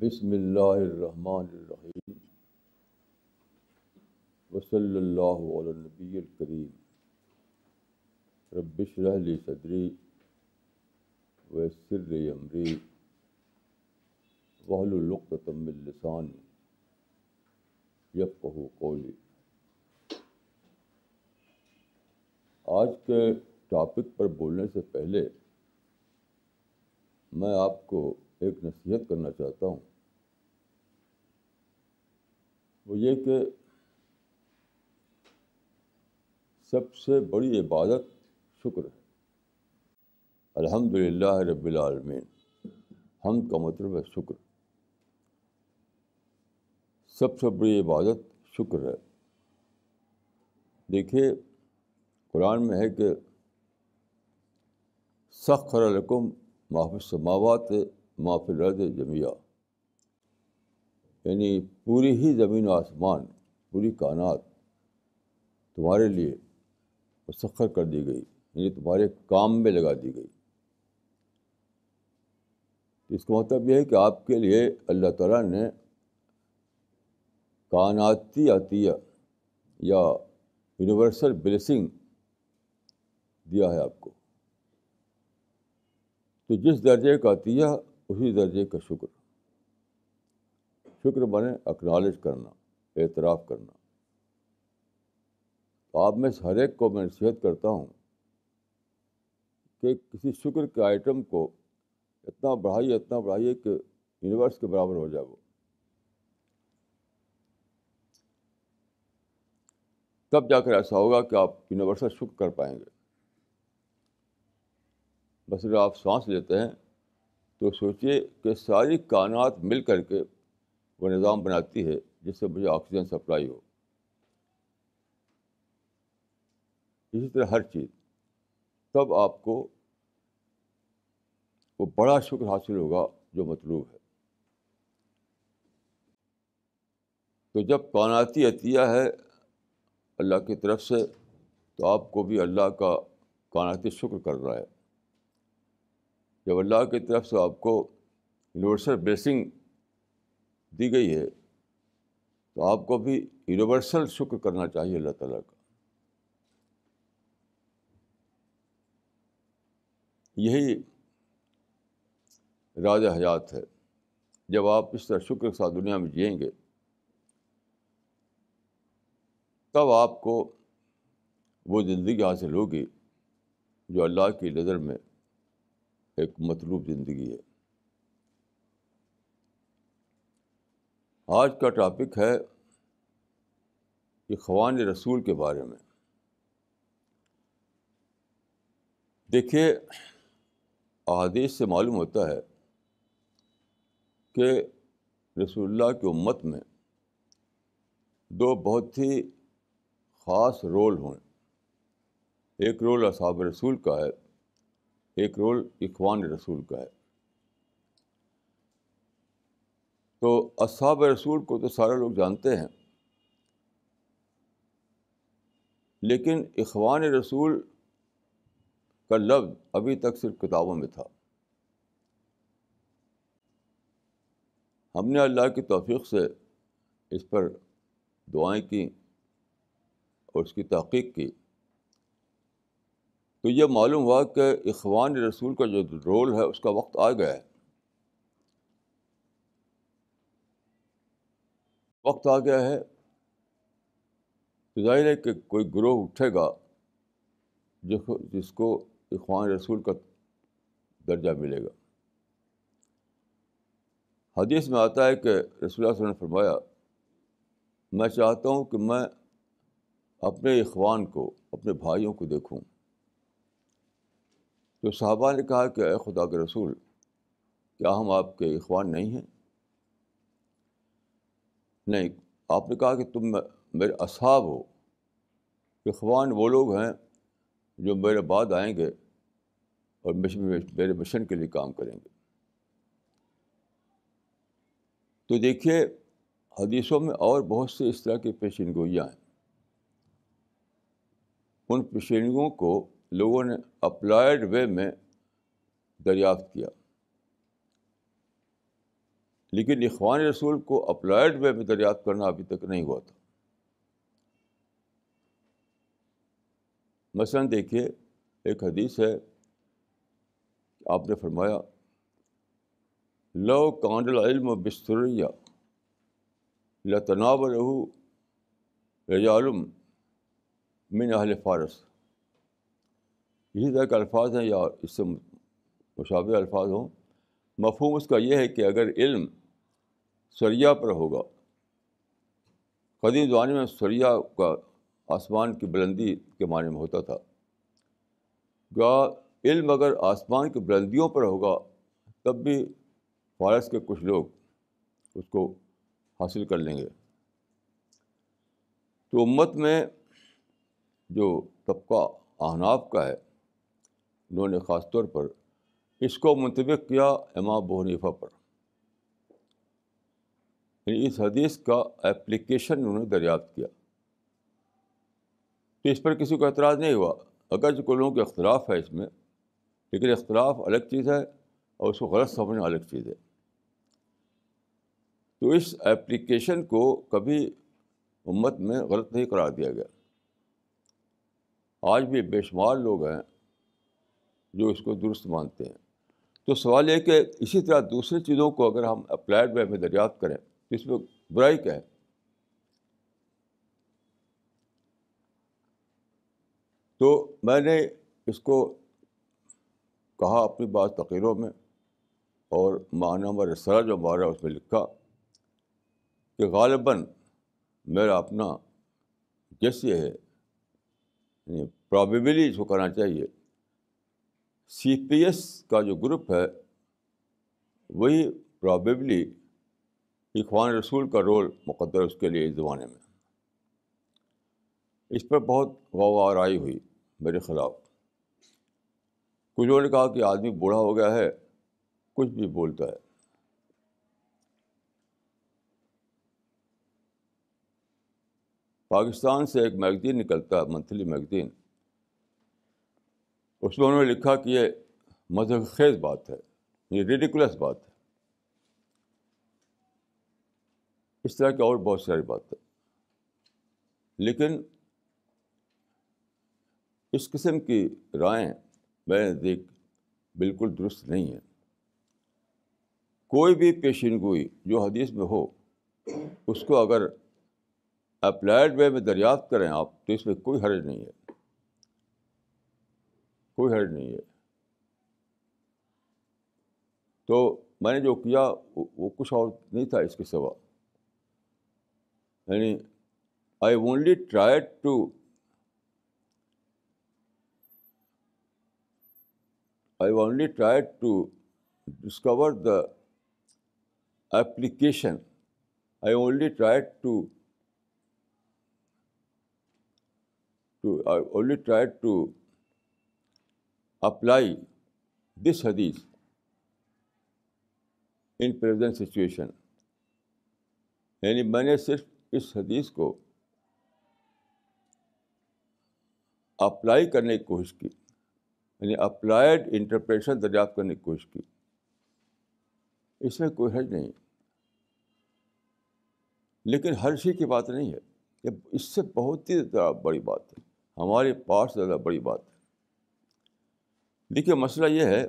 بسم اللہ الرحمن الرحیم وصلی اللہ علی نبی الکریم ربش رحلی صدری ویسر عمری وحل القتم السانی یفقہ قولی آج کے ٹاپک پر بولنے سے پہلے میں آپ کو ایک نصیحت کرنا چاہتا ہوں۔ وہ یہ کہ سب سے بڑی عبادت شکر ہے۔ الحمد للہ رب العالمین، ہم کا مطلب ہے شکر۔ سب سے بڑی عبادت شکر ہے۔ دیکھیے قرآن میں ہے کہ سخر رقم معاف سماوات معاف رض جمعہ یعنی پوری ہی زمین و آسمان، پوری کائنات تمہارے لیے مسخر کر دی گئی یعنی تمہارے کام میں لگا دی گئی۔ اس کا مطلب یہ ہے کہ آپ کے لیے اللہ تعالیٰ نے کائناتی عطیہ یا یونیورسل بلیسنگ دیا ہے آپ کو۔ تو جس درجے کا عطیہ اسی درجے کا شکر۔ شکر بنے اکنالج کرنا، اعتراف کرنا۔ تو آپ میں ہر ایک کو میں نصیحت کرتا ہوں کہ کسی شکر کے آئٹم کو اتنا بڑھائیے اتنا بڑھائیے کہ یونیورس کے برابر ہو جائے وہ۔ تب جا کر ایسا ہوگا کہ آپ یونیورسل شکر کر پائیں گے۔ بس اگر آپ سانس لیتے ہیں، تو سوچیے کہ ساری کائنات مل کر کے وہ نظام بناتی ہے جس سے مجھے آکسیجن سپلائی ہو۔ اسی طرح ہر چیز۔ تب آپ کو وہ بڑا شکر حاصل ہوگا جو مطلوب ہے۔ تو جب کائناتی عطیہ ہے اللہ کی طرف سے، تو آپ کو بھی اللہ کا کائناتی شکر کر رہا ہے۔ جب اللہ کی طرف سے آپ کو یونیورسل بلیسنگ دی گئی ہے، تو آپ کو بھی یونیورسل شکر کرنا چاہیے اللہ تعالیٰ کا۔ یہی راج حیات ہے۔ جب آپ اس طرح شکر کے ساتھ دنیا میں جئیں گے، تب آپ کو وہ زندگی حاصل ہوگی جو اللہ کی نظر میں ایک مطلوب زندگی ہے۔ آج کا ٹاپک ہے اخوان رسول کے بارے میں۔ دیکھیے، احادیث سے معلوم ہوتا ہے کہ رسول اللہ کی امت میں دو بہت ہی خاص رول ہوں۔ ایک رول اصحاب رسول کا ہے ایک رول اخوان رسول کا ہے۔ تو اصحاب رسول کو تو سارے لوگ جانتے ہیں۔ لیکن اخوان رسول کا لفظ ابھی تک صرف کتابوں میں تھا۔ ہم نے اللہ کی توفیق سے اس پر دعائیں کی اور اس کی تحقیق کی۔ تو یہ معلوم ہوا کہ اخوان رسول کا جو رول ہے، اس کا وقت آ گیا ہے۔ وقت آ گیا ہے۔ تو ظاہر ہے کہ کوئی گروہ اٹھے گا جس کو اخوان رسول کا درجہ ملے گا۔ حدیث میں آتا ہے کہ رسول اللہ صلی اللہ علیہ وسلم نے فرمایا، میں چاہتا ہوں کہ میں اپنے اخوان کو، اپنے بھائیوں کو دیکھوں۔ تو صحابہ نے کہا کہ اے خدا کے رسول، کیا ہم آپ کے اخوان نہیں ہیں؟ نہیں، آپ نے کہا کہ تم میرے اصحاب ہو، اخوان وہ لوگ ہیں جو میرے بعد آئیں گے اور میرے مشن کے لیے کام کریں گے۔ تو دیکھیے، حدیثوں میں اور بہت سے اس طرح کی پیشین گوئیاں ہیں۔ ان پیشینگوں کو لوگوں نے اپلائڈ وے میں دریافت کیا۔ لیکن اخوان رسول کو اپلائڈ وے میں دریافت کرنا ابھی تک نہیں ہوا تھا۔ مثلاً دیکھیے، ایک حدیث ہے، آپ نے فرمایا، لو کانڈل علم و بستریہ لتناب رہو رجالم من اہل فارس۔ اسی طرح کے الفاظ ہیں یا اس سے مشابہ الفاظ ہوں، مفہوم اس کا یہ ہے کہ اگر علم سریا پر ہوگا، قدیم زمانے میں سریا کا آسمان کی بلندی کے معنی میں ہوتا تھا۔ گا علم اگر آسمان کی بلندیوں پر ہوگا، تب بھی فارس کے کچھ لوگ اس کو حاصل کر لیں گے۔ تو امت میں جو طبقہ احناف کا ہے انہوں نے خاص طور پر اس کو منتخب کیا امام بحنیفہ پر۔ یعنی اس حدیث کا اپلیکیشن انہوں نے دریافت کیا۔ تو اس پر کسی کو اعتراض نہیں ہوا۔ اگر جو لوگوں کا اختلاف ہے اس میں، لیکن اختلاف الگ چیز ہے اور اس کو غلط سمجھنا الگ چیز ہے۔ تو اس ایپلیکیشن کو کبھی امت میں غلط نہیں قرار دیا گیا۔ آج بھی بے شمار لوگ ہیں۔ جو اس کو درست مانتے ہیں۔ تو سوال یہ کہ اسی طرح دوسری چیزوں کو اگر ہم اپلائڈ وے میں دریافت کریں تو اس میں برائی کیا ہے؟ تو میں نے اس کو کہا اپنی بعض تقریروں میں اور معنی و رسالہ جو ہمارا اس میں لکھا کہ غالباً میرا اپنا جس یہ ہے یعنی پرابیبلی اس کو کرنا چاہیے۔ سی پی ایس کا جو گروپ ہے، وہی پرابیبلی اخوان رسول کا رول مقدر اس کے لیے اس زمانے میں۔ اس پر بہت غوار آئی ہوئی میرے خلاف۔ کچھ لوگوں نے کہا کہ آدمی بوڑھا ہو گیا ہے، کچھ بھی بولتا ہے۔ پاکستان سے ایک میگزین نکلتا ہے، منتھلی میگزین۔ اس میں انہوں نے لکھا کہ یہ مذہب خیز بات ہے، یہ ریڈیکولس بات ہے۔ اس طرح کی اور بہت ساری بات ہے لیکن اس قسم کی رائے میں دیکھ بالکل درست نہیں ہے۔ کوئی بھی پیشین گوئی جو حدیث میں ہو، اس کو اگر اپلائڈ وے میں دریافت کریں آپ، تو اس میں کوئی حرج نہیں ہے۔ کوئی حرج نہیں ہے۔ تو میں نے جو کیا، وہ کچھ اور نہیں تھا اس کے سوا۔ یعنی I only try to I only try to discover the application I only try to to I only try to apply this حدیث ان پریزنٹ سچویشن یعنی میں نے صرف اس حدیث کو اپلائی کرنے کی کوشش کی یعنی اپلائڈ انٹرپریشن دریافت کرنے کی کوشش کی۔ اس میں کوئی حج نہیں۔ لیکن ہر چیز کی بات نہیں ہے۔ یہ اس سے بہت ہی زیادہ بڑی بات ہے۔ ہمارے پاس زیادہ بڑی بات ہے۔ دیکھیے مسئلہ یہ ہے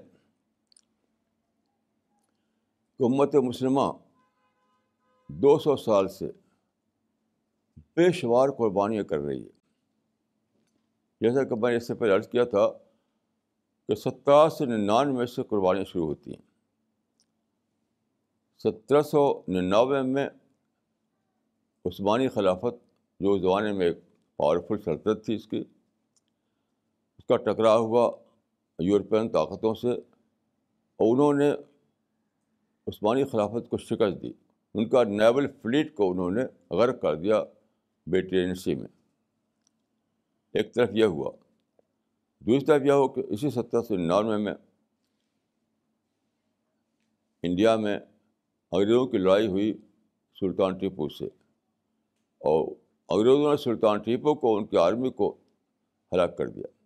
کہ امت مسلمہ دو سو سال سے بے شمار قربانیاں کر رہی ہے۔ جیسا کہ میں نے اس سے پہلے عرض کیا تھا کہ سترہ سو ننانوے سے قربانیاں شروع ہوتی ہیں۔ سترہ سو ننانوے میں عثمانی خلافت جو زمانے میں ایک پاورفل سلطنت تھی اس کی، اس کا ٹکراؤ ہوا۔ یورپین طاقتوں سے اور انہوں نے عثمانی خلافت کو شکست دی۔ ان کا نیول فلیٹ کو انہوں نے غرق کر دیا بیٹرینسی میں۔ ایک طرف یہ ہوا، دوسری طرف یہ ہو کہ اسی سترہ سو ننانوے میں انڈیا میں انگریزوں کی لڑائی ہوئی سلطان ٹیپو سے۔ اور انگریزوں نے سلطان ٹیپو کو، ان کی آرمی کو ہلاک کر دیا۔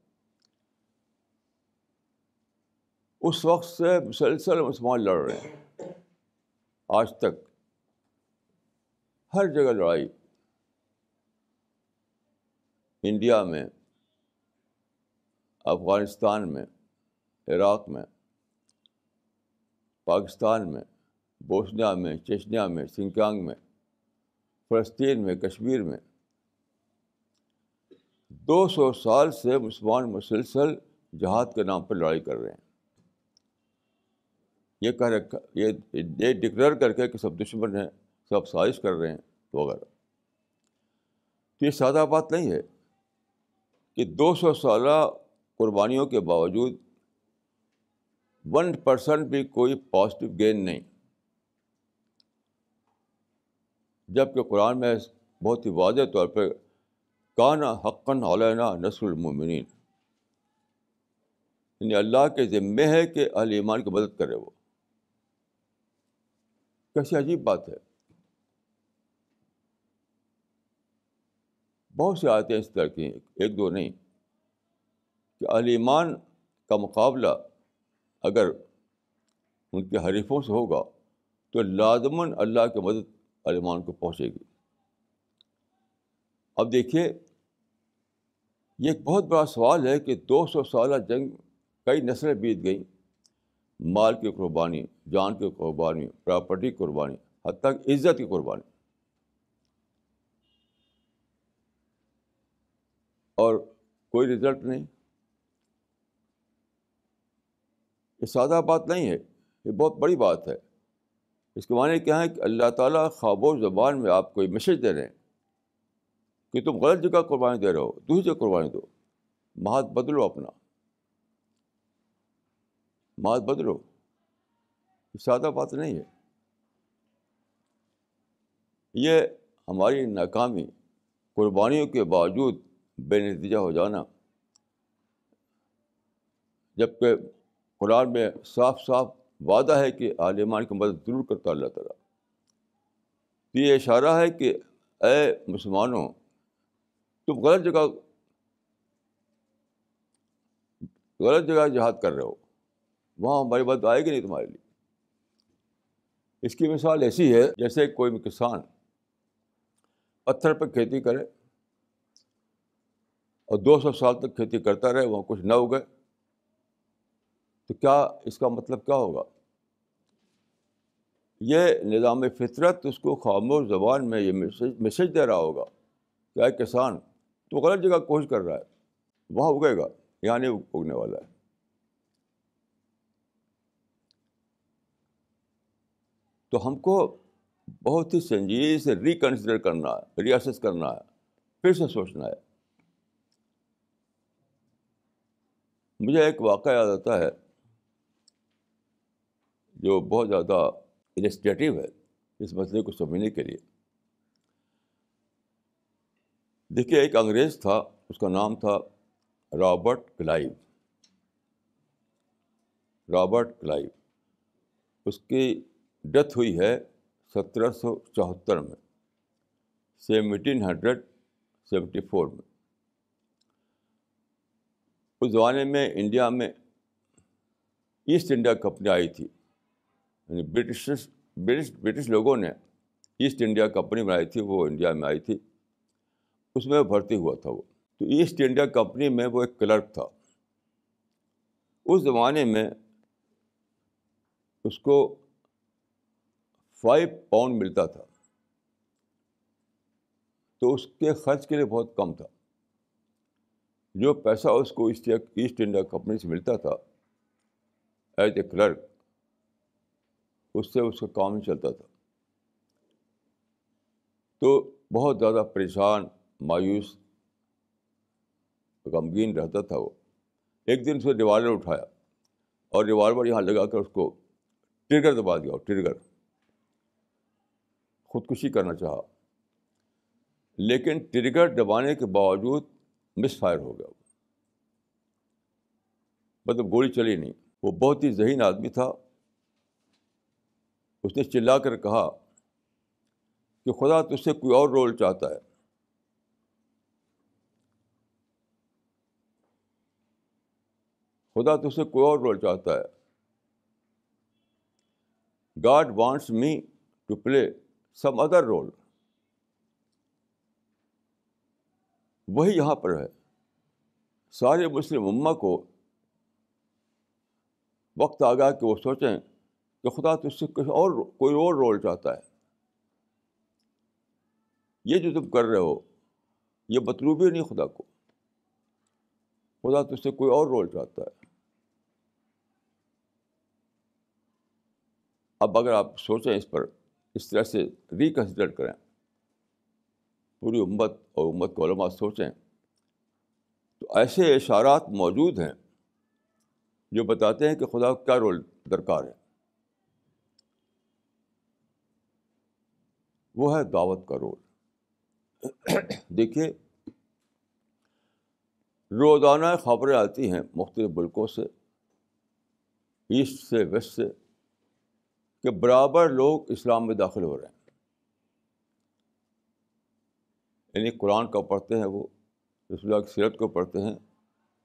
اس وقت سے مسلسل مسلمان لڑ رہے ہیں۔ آج تک ہر جگہ لڑائی۔ انڈیا میں، افغانستان میں، عراق میں، پاکستان میں، بوسنیا میں چشنیا میں سنکانگ میں، فلسطین میں، کشمیر میں۔ دو سو سال سے مسلمان مسلسل جہاد کے نام پر لڑائی کر رہے ہیں۔ یہ کہہ رکھا یہ یہ ڈکلیئر کر کے کہ سب دشمن ہیں، سب سازش کر رہے ہیں وغیرہ تو یہ سادہ بات نہیں ہے کہ دو سو سالہ قربانیوں کے باوجود ون پرسنٹ بھی کوئی پازیٹیو گین نہیں۔ جبکہ قرآن میں بہت ہی واضح طور پہ کانا حقن علینا نسل المومنین یعنی اللہ کے ذمے ہے کہ اہل ایمان کی مدد کرے وہ۔ کیسی عجیب بات ہے۔ بہت سی آیتیں اس طرح کی ایک دو نہیں۔ کہ اہل ایمان کا مقابلہ اگر ان کے حریفوں سے ہوگا تو لازماً اللہ کی مدد علیمان کو پہنچے گی۔ اب دیکھیے، یہ ایک بہت بڑا سوال ہے کہ دو سو سالہ جنگ کئی نسلیں بیت گئیں۔ مال کی قربانی، جان کی قربانی پراپرٹی کی قربانی حتیٰ کہ عزت کی قربانی۔ اور کوئی رزلٹ نہیں۔ یہ سادہ بات نہیں ہے، یہ بہت بڑی بات ہے۔ اس کے معنی کیا ہے کہ اللہ تعالیٰ خواب و زبان میں آپ کو یہ میسج دے رہے ہیں کہ تم غلط جگہ قربانی دے رہے ہو، دوسری جگہ قربانی دو۔ مہات بدلو اپنا۔ مہات بدلو یہ سادہ بات نہیں ہے۔ یہ ہماری ناکامی، قربانیوں کے باوجود بے نتیجہ ہو جانا۔ جبکہ قرآن میں صاف صاف وعدہ ہے کہ عالمان کی مدد ضرور کرتا اللہ تعالیٰ۔ تو یہ اشارہ ہے کہ اے مسلمانوں، تم غلط جگہ غلط جگہ جہاد کر رہے ہو۔ وہاں ہماری بات آئے گی نہیں تمہارے لیے۔ اس کی مثال ایسی ہے، جیسے کوئی کسان پتھر پہ کھیتی کرے اور دو سو سال تک کھیتی کرتا رہے، وہاں کچھ نہ اگے، تو کیا اس کا مطلب کیا ہوگا؟ یہ نظام فطرت اس کو خاموش زبان میں یہ میسج میسج دے رہا ہوگا کیا کسان، تو غلط جگہ کوشش کر رہا ہے، وہاں اگے گا، یہاں نہیں اگنے والا ہے۔ تو ہم کو بہت ہی سنجیدگی سے ریکنسیڈر کرنا ہے ریاسس کرنا ہے، پھر سے سوچنا ہے۔ مجھے ایک واقعہ یاد آتا ہے جو بہت زیادہ انسٹیٹیو ہے اس مسئلے کو سمجھنے کے لیے۔ دیکھیے، ایک انگریز تھا، اس کا نام تھا رابرٹ کلائیو۔ رابرٹ کلائیو، اس کی ڈیتھ ہوئی ہے سترہ سو چوہتر میں سیونٹین ہنڈریڈ سیونٹی فور میں۔ اس زمانے میں انڈیا میں ایسٹ انڈیا کمپنی آئی تھی یعنی برٹش برٹش برٹش لوگوں نے ایسٹ انڈیا کمپنی بنائی تھی، وہ انڈیا میں آئی تھی۔ اس میں بھرتی ہوا تھا وہ۔ تو ایسٹ انڈیا کمپنی میں وہ ایک کلرک تھا۔ اس زمانے میں اس کو فائیو پاؤنڈ ملتا تھا۔ تو اس کے خرچ کے لیے بہت کم تھا۔ جو پیسہ اس کو ایسٹ انڈیا کمپنی سے ملتا تھا، ایز اے کلرک، اس سے اس کا کام نہیں چلتا تھا۔ تو بہت زیادہ پریشان، مایوس، غمگین رہتا تھا وہ۔ ایک دن سے ریوالور اٹھایا اور ریوالور یہاں لگا کر اس کو ٹرگر دبا دیا، ٹرگر۔ خودکشی کرنا چاہا۔ لیکن ٹرگر دبانے کے باوجود مس فائر ہو گیا۔ مطلب گولی چلی نہیں۔ وہ بہت ہی ذہین آدمی تھا۔ اس نے چلا کر کہا کہ خدا تجھ سے کوئی اور رول چاہتا ہے۔ خدا تو اسے کوئی اور رول چاہتا ہے۔ God wants me to play. Some other role وہی یہاں پر ہے۔ سارے مسلم اما کو وقت آ گیا کہ وہ سوچیں کہ خدا تو اس سے کچھ اور کوئی اور رول چاہتا ہے۔ یہ جو تم کر رہے ہو، یہ مطلوب ہی نہیں خدا کو۔ خدا تو اس سے کوئی اور رول چاہتا ہے۔ اب اگر آپ سوچیں اس پر اس طرح سے ریکنسیڈر کریں۔ پوری امت اور امت کو علماء سوچیں۔ تو ایسے اشارات موجود ہیں جو بتاتے ہیں کہ خدا کو کیا رول درکار ہے۔ وہ ہے دعوت کا رول۔ دیکھیے، روزانہ خبریں آتی ہیں مختلف ملکوں سے، ایسٹ سے، ویسٹ سے۔ کہ برابر لوگ اسلام میں داخل ہو رہے ہیں۔ یعنی قرآن کا پڑھتے ہیں وہ، رسول اللہ کی سیرت کو پڑھتے ہیں،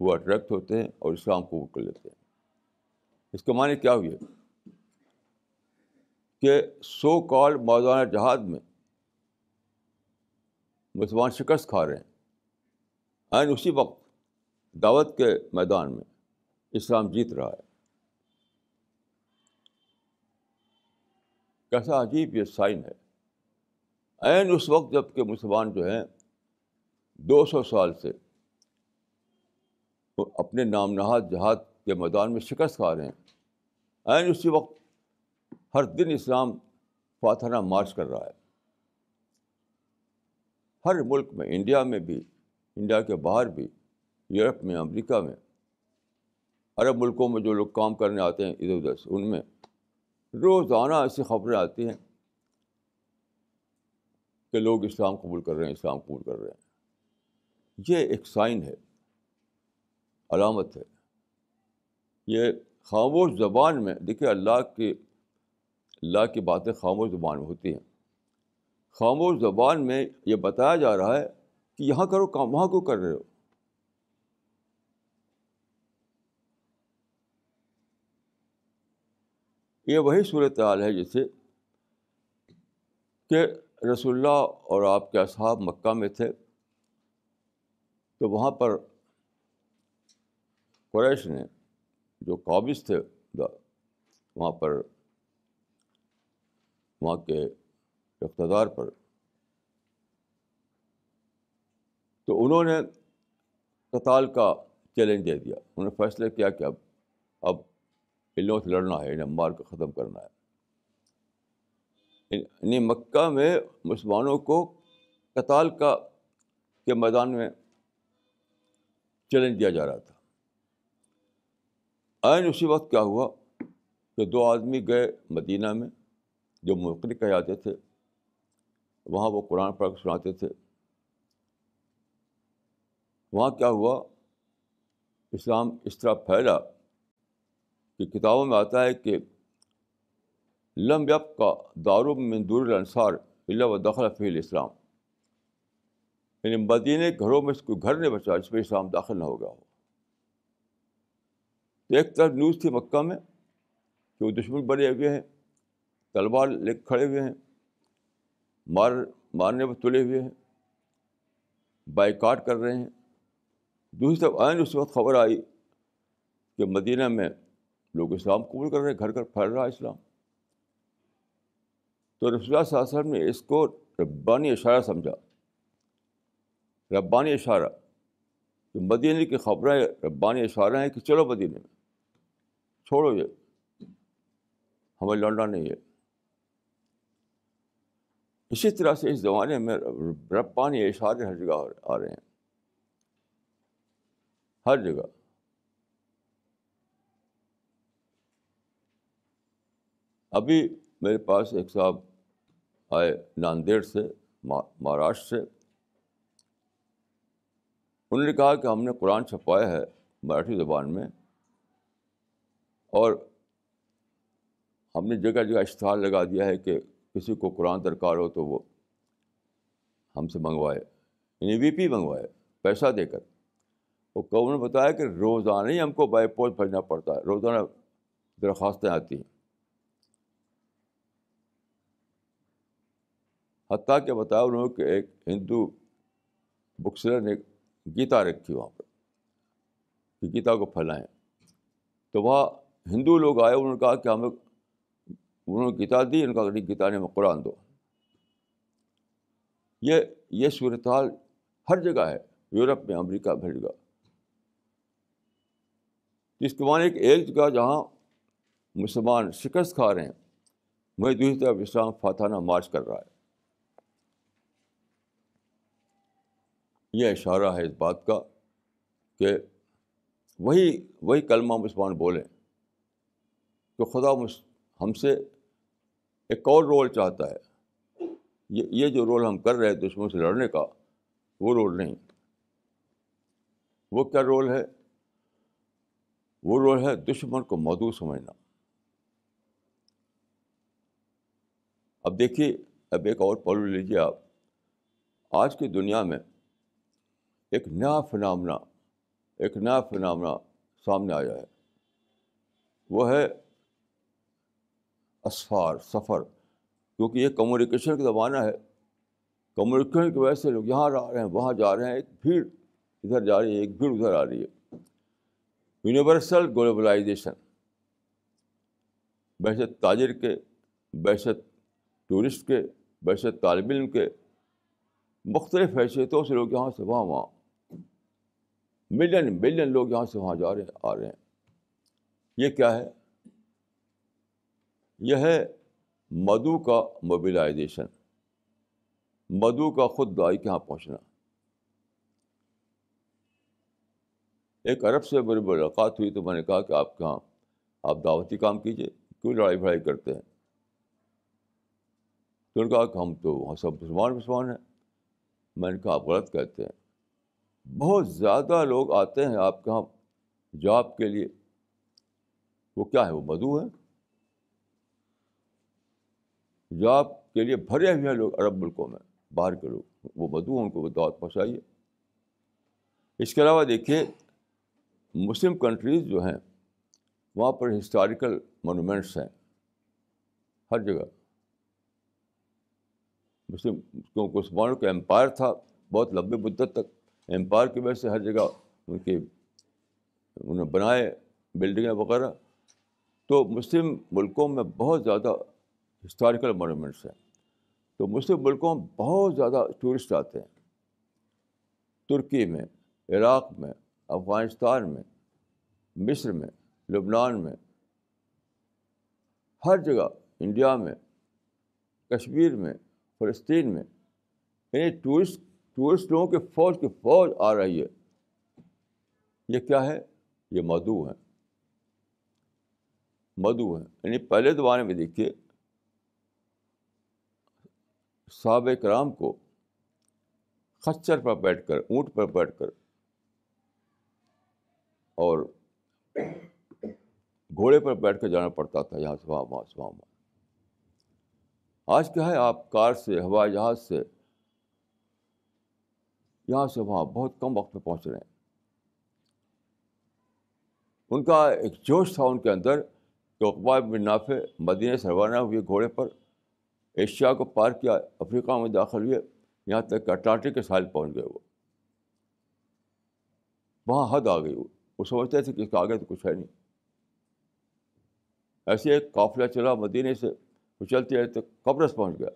وہ اٹریکٹ ہوتے ہیں اور اسلام کو کر لیتے ہیں۔ اس کے معنی کیا ہوئی کہ سو کال موضوع جہاد میں مسلمان شکست کھا رہے ہیں۔ این اسی وقت دعوت کے میدان میں اسلام جیت رہا ہے۔ کیسا عجیب یہ سائن ہے۔ عین اس وقت جبکہ مسلمان جو ہیں دو سو سال سے اپنے نام نہاد جہاد کے میدان میں شکست کھا رہے ہیں۔ عین اسی وقت ہر دن اسلام فاتحانہ مارچ کر رہا ہے۔ ہر ملک میں، انڈیا میں بھی، انڈیا کے باہر بھی، یورپ میں، امریکہ میں، عرب ملکوں میں جو لوگ کام کرنے آتے ہیں ادھر ادھر سے، ان میں روزانہ ایسی خبریں آتی ہیں کہ لوگ اسلام قبول کر رہے ہیں، اسلام قبول کر رہے ہیں۔ یہ ایک سائن ہے، علامت ہے۔ یہ خاموش زبان میں، دیکھیے اللہ کی اللہ کی باتیں خاموش زبان میں ہوتی ہیں۔ خاموش زبان میں یہ بتایا جا رہا ہے کہ یہاں کرو کام، وہاں کیوں کر رہے ہو؟ یہ وہی صورت حال ہے جیسے کہ رسول اللہ اور آپ کے اصحاب مکہ میں تھے، تو وہاں پر قریش نے جو قابض تھے، وہاں پر، وہاں کے اقتدار پر، تو انہوں نے قتال کا چیلنج دے دیا۔ انہوں نے فیصلہ کیا کہ اب اب ان لوگوں سے لڑنا ہے، انہیں مار کے ختم کرنا ہے۔ یعنی مکہ میں مسلمانوں کو قتال کا، کے میدان میں چیلنج دیا جا رہا تھا۔ عین اسی وقت کیا ہوا کہ دو آدمی گئے مدینہ میں، جو مختلف کہ جاتے تھے۔ وہاں وہ قرآن پڑھ کے سناتے تھے۔ وہاں کیا ہوا؟ اسلام اس طرح پھیلا۔ کہ کتابوں میں آتا ہے کہ لم یب کا دار مندور الانصار اللہ و دخل فی الاسلام۔ یعنی مدینہ گھروں میں کوئی گھر نہیں بچا جس میں اسلام داخل نہ ہو گیا ہو۔ تو ایک طرف نیوز تھی مکہ میں کہ وہ دشمن بنے ہوئے ہیں، تلوار لے کھڑے ہوئے ہیں، مار، مارنے پر تلے ہوئے ہیں، بائیکاٹ کر رہے ہیں۔ دوسری طرف آئین اس وقت خبر آئی کہ مدینہ میں لوگ اسلام قبول کر رہے ہیں، گھر گھر پھیل رہا ہے اسلام۔ تو رسول اللہ صلی اللہ علیہ وسلم نے اس کو ربانی اشارہ سمجھا۔ ربانی اشارہ کہ مدینہ کی خبریں ربانی اشارہ ہیں کہ چلو مدینہ میں، چھوڑو یہ، ہمیں لڑنا نہیں ہے۔ اسی طرح سے اس زمانے میں ربانی اشارے ہر جگہ آ رہے ہیں۔ ہر جگہ۔ ابھی میرے پاس ایک صاحب آئے ناندیڑ سے مہاراشٹر سے۔ انہوں نے کہا کہ ہم نے قرآن چھپوایا ہے مراٹھی زبان میں اور ہم نے جگہ جگہ اشتہار لگا دیا ہے کہ کسی کو قرآن درکار ہو تو وہ ہم سے منگوائے یعنی وی پی منگوائے، پیسہ دے کر۔ وہ قوم نے بتایا کہ روزانہ ہی ہم کو بائی پوسٹ بھیجنا پڑتا ہے، روزانہ درخواستیں آتی ہیں۔ حتیٰ کہ بتایا انہوں نے کہ ایک ہندو بک سیلر نے گیتا رکھی وہاں پر کہ گیتا کو پھیلائیں۔ تو وہاں ہندو لوگ آئے، انہوں نے کہا کہ ہمیں انہوں نے گیتا دی ان کا گیتا نے قرآن دو۔ یہ یہ صورتحال ہر جگہ ہے، یورپ میں، امریکہ ہر جگہ اس کے معنی ایک جگہ جہاں مسلمان شکست کھا رہے ہیں وہیں دوسری طرف اسلام فاتحانہ مارچ کر رہا ہے۔ یہ اشارہ ہے اس بات کا کہ وہی وہی کلمہ مسلمان بولیں تو خدا ہم سے ایک اور رول چاہتا ہے۔ یہ یہ جو رول ہم کر رہے ہیں دشمنوں سے لڑنے کا، وہ رول نہیں۔ وہ کیا رول ہے؟ وہ رول ہے دشمن کو مدعو سمجھنا۔ اب دیکھیے، اب ایک اور پہلو لیجیے آپ۔ آج کی دنیا میں ایک نیا فنامنا، ایک نیا فنامنا سامنے آیا ہے۔ وہ ہے اسفار، سفر، کیونکہ یہ کمیونیکیشن کا زمانہ ہے۔ کمیونیکیشن کی وجہ سے لوگ یہاں آ رہے ہیں، وہاں جا رہے ہیں۔ ایک بھیڑ ادھر جا رہی ہے، ایک بھیڑ ادھر آ رہی ہے۔ یونیورسل گلوبلائزیشن بحثت تاجر کے بحثت ٹورسٹ کے بحثت طالب علم کے مختلف حیثیتوں سے لوگ یہاں سے وہاں وہاں ملین ملین لوگ یہاں سے وہاں جا رہے ہیں آ رہے ہیں۔ یہ کیا ہے؟ یہ ہے مدو کا موبلائزیشن مدو کا خود دائی کے یہاں پہنچنا۔ ایک عرب سے میری ملاقات ہوئی تو میں نے کہا کہ آپ کہاں آپ دعوتی کام کیجیے کیوں لڑائی بھڑائی کرتے ہیں؟ تو نے کہا کہ ہم تو وہاں سب مسلمان مسلمان ہیں۔ میں نے کہا آپ غلط کہتے ہیں۔ بہت زیادہ لوگ آتے ہیں آپ کے یہاں جاب کے لیے۔ وہ کیا ہے؟ وہ مدعو ہے جاب کے لیے بھرے ہوئے ہیں لوگ عرب ملکوں میں، باہر کے لوگ۔ وہ مدعو ان کو وہ دعوت پہنچائیے۔ اس کے علاوہ دیکھیے، مسلم کنٹریز جو ہیں، وہاں پر ہسٹوریکل مونومنٹس ہیں۔ ہر جگہ۔ مسلم، کیونکہ عثمانوں کا امپائر تھا، بہت لمبے مدت تک۔ امپائر کی وجہ سے ہر جگہ ان کی انہوں نے بنائے بلڈنگیں وغیرہ۔ تو مسلم ملکوں میں بہت زیادہ ہسٹوریکل مونومنٹس ہیں۔ تو مسلم ملکوں میں بہت زیادہ ٹورسٹ آتے ہیں۔ ترکی میں، عراق میں، افغانستان میں، مصر میں، لبنان میں۔ ہر جگہ، انڈیا میں، کشمیر میں، فلسطین میں یعنی ٹورسٹ ٹورسٹ لوگوں کے فوج کی فوج آ رہی ہے۔ یہ کیا ہے؟ یہ مدعو ہے۔ مدعو ہے۔ یعنی پہلے زمانے میں دیکھیے، صحابہ کرام کو خچر پر بیٹھ کر، اونٹ پر بیٹھ کر اور گھوڑے پر بیٹھ کر جانا پڑتا تھا۔ یہاں سے وہاں وہاں سے وہاں۔ آج کیا ہے؟ آپ کار سے، ہوائی جہاز سے یہاں سے وہاں بہت کم وقت میں پہنچ رہے ہیں۔ ان کا ایک جوش تھا ان کے اندر کہ اقبال بن نافع مدینہ سے روانہ ہوئے گھوڑے پر ایشیا کو پار کیا، افریقہ میں داخل ہوئے، یہاں تک کہ اٹلانٹک کے سائل پہنچ گئے وہ۔ وہاں حد آ گئی وہ۔ سمجھتے تھے کہ اس کا آگے تو کچھ ہے نہیں۔ ایسے ایک قافلہ چلا مدینے سے، وہ چلتے رہتے قبرص پہنچ گیا۔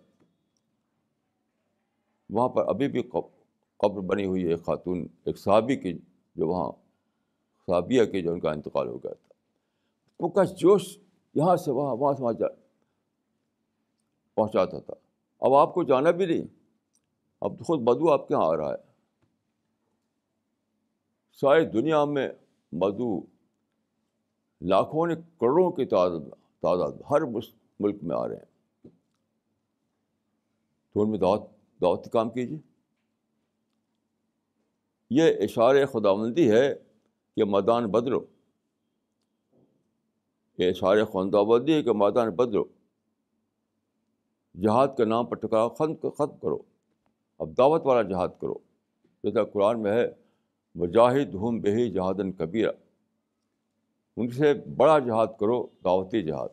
وہاں پر ابھی بھی قبر قبر بنی ہوئی ہے، ایک خاتون، ایک صحابی کی، جو وہاں صحابیہ کی جو ان کا انتقال ہو گیا تھا۔ وہ کا جوش یہاں سے وہاں وہاں سے وہاں جا پہنچاتا تھا۔ اب آپ کو جانا بھی نہیں۔ اب خود بدو آپ کے یہاں آ رہا ہے۔ ساری دنیا میں مدو لاکھوں نے کروڑوں کی تعداد تعداد ہر ملک میں آ رہے ہیں۔ تو ان میں دعوت دعوت کام کیجیے۔ یہ اشار خداوندی ہے کہ میدان بدلو۔ یہ اشار خدا بندی ہے کہ میدان بدلو۔ جہاد کے نام پر ٹکراؤ، ختم ختم کرو۔ اب دعوت والا جہاد کرو۔ جیسا قرآن میں ہے وجاہد ہم بہی جہادن کبیرہ۔ ان سے بڑا جہاد کرو، دعوتی جہاد۔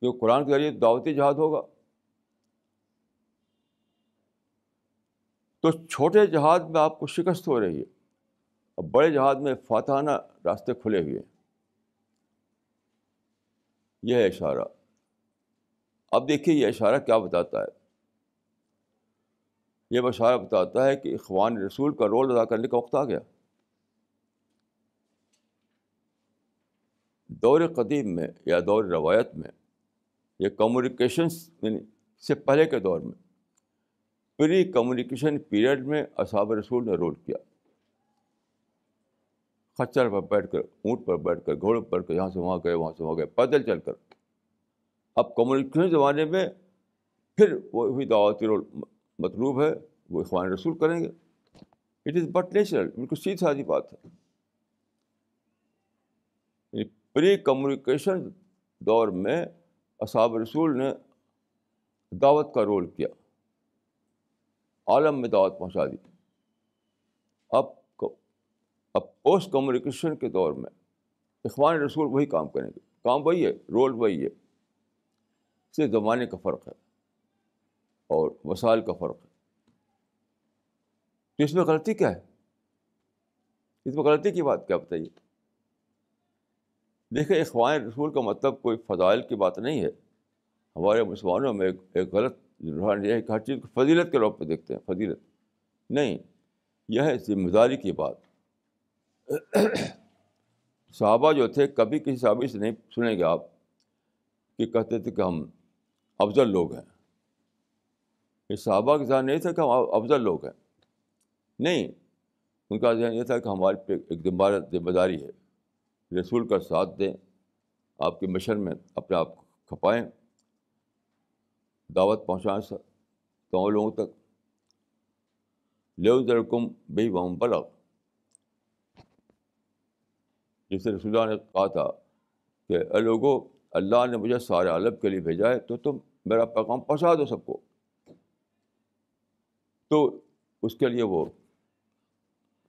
کیونکہ قرآن کے ذریعے دعوتی جہاد ہوگا۔ تو چھوٹے جہاد میں آپ کو شکست ہو رہی ہے۔ اور بڑے جہاد میں فاتحانہ راستے کھلے ہوئے ہیں۔ یہ ہے اشارہ۔ اب دیکھیے یہ اشارہ کیا بتاتا ہے۔ یہ اشارہ بتاتا ہے کہ اخوان رسول کا رول ادا کرنے کا وقت آ گیا۔ دور قدیم میں یا دور روایت میں، یہ کمیونیکیشنس یعنی سے پہلے کے دور میں پری کمیونیکیشن پیریڈ میں اصحاب رسول نے رول کیا۔ خچر پر بیٹھ کر، اونٹ پر بیٹھ کر، گھوڑے پر کر، یہاں سے وہاں گئے، وہاں سے وہاں گئے، پیدل چل کر۔ اب کمیونیکیشن زمانے میں پھر وہی دعوتی رول مطلوب ہے، وہ اخوان رسول کریں گے۔ اٹ از بٹ نیچرل بالکل سیدھی سادھی بات ہے۔ پری کمیونیکیشن دور میں اصحاب رسول نے دعوت کا رول کیا۔ عالم میں دعوت پہنچا دی۔ اب اب پوسٹ کمیونیکیشن کے دور میں اخوان رسول وہی کام کریں گے۔ کام وہی ہے، رول وہی ہے۔ صرف زمانے کا فرق ہے اور وسائل کا فرق ہے۔ تو اس میں غلطی کیا ہے؟ اس میں غلطی کی بات کیا بتائیے؟ دیکھیں، اخوان رسول کا مطلب کوئی فضائل کی بات نہیں ہے۔ ہمارے مسلمانوں میں ایک غلط رجحان یہ ہے کہ ہر چیز کو فضیلت کے روپ پہ دیکھتے ہیں، فضیلت۔ نہیں، یہ ہے ذمہ داری کی بات۔ صحابہ جو تھے، کبھی کسی صحابی سے نہیں سنیں گے آپ کہ کہتے تھے کہ ہم افضل لوگ ہیں۔ یہ صحابہ کے ذہن نہیں تھا کہ ہم افضل لوگ ہیں۔ نہیں، ان کا ذہن یہ تھا کہ ہماری پہ ایک ذمہ داری ہے۔ رسول کا ساتھ دیں، آپ کے مشن میں اپنے آپ کو کھپائیں۔ دعوت پہنچائیں سر تمام لوگوں تک۔ لو درکم بے بم بلغ۔ جسے رسول اللہ نے کہا تھا کہ، اے لوگوں اللہ نے مجھے سارے عالم کے لیے بھیجا ہے، تو تم میرا پیغام پہنچا دو سب کو۔ تو اس کے لیے وہ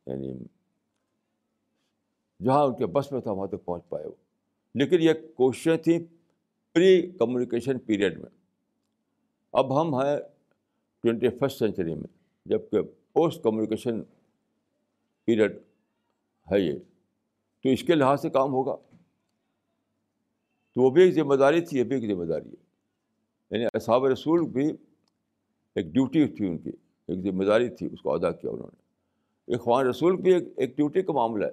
یعنی جہاں ان کے بس میں تھا، وہاں تک پہنچ پائے وہ۔ لیکن یہ کوششیں تھیں پری کمیونیکیشن پیریڈ میں۔ اب ہم ہیں ٹوینٹی فسٹ سینچری میں جبکہ پوسٹ کمیونیکیشن پیریڈ ہے یہ۔ تو اس کے لحاظ سے کام ہوگا۔ تو وہ بھی ایک ذمہ داری تھی، یہ بھی ایک ذمہ داری ہے۔ یعنی اصحاب رسول بھی ایک ڈیوٹی تھی ان کی، ایک ذمہ داری تھی اس کو ادا کیا انہوں نے۔ اخوان رسول بھی ایک ایک ڈیوٹی کا معاملہ ہے۔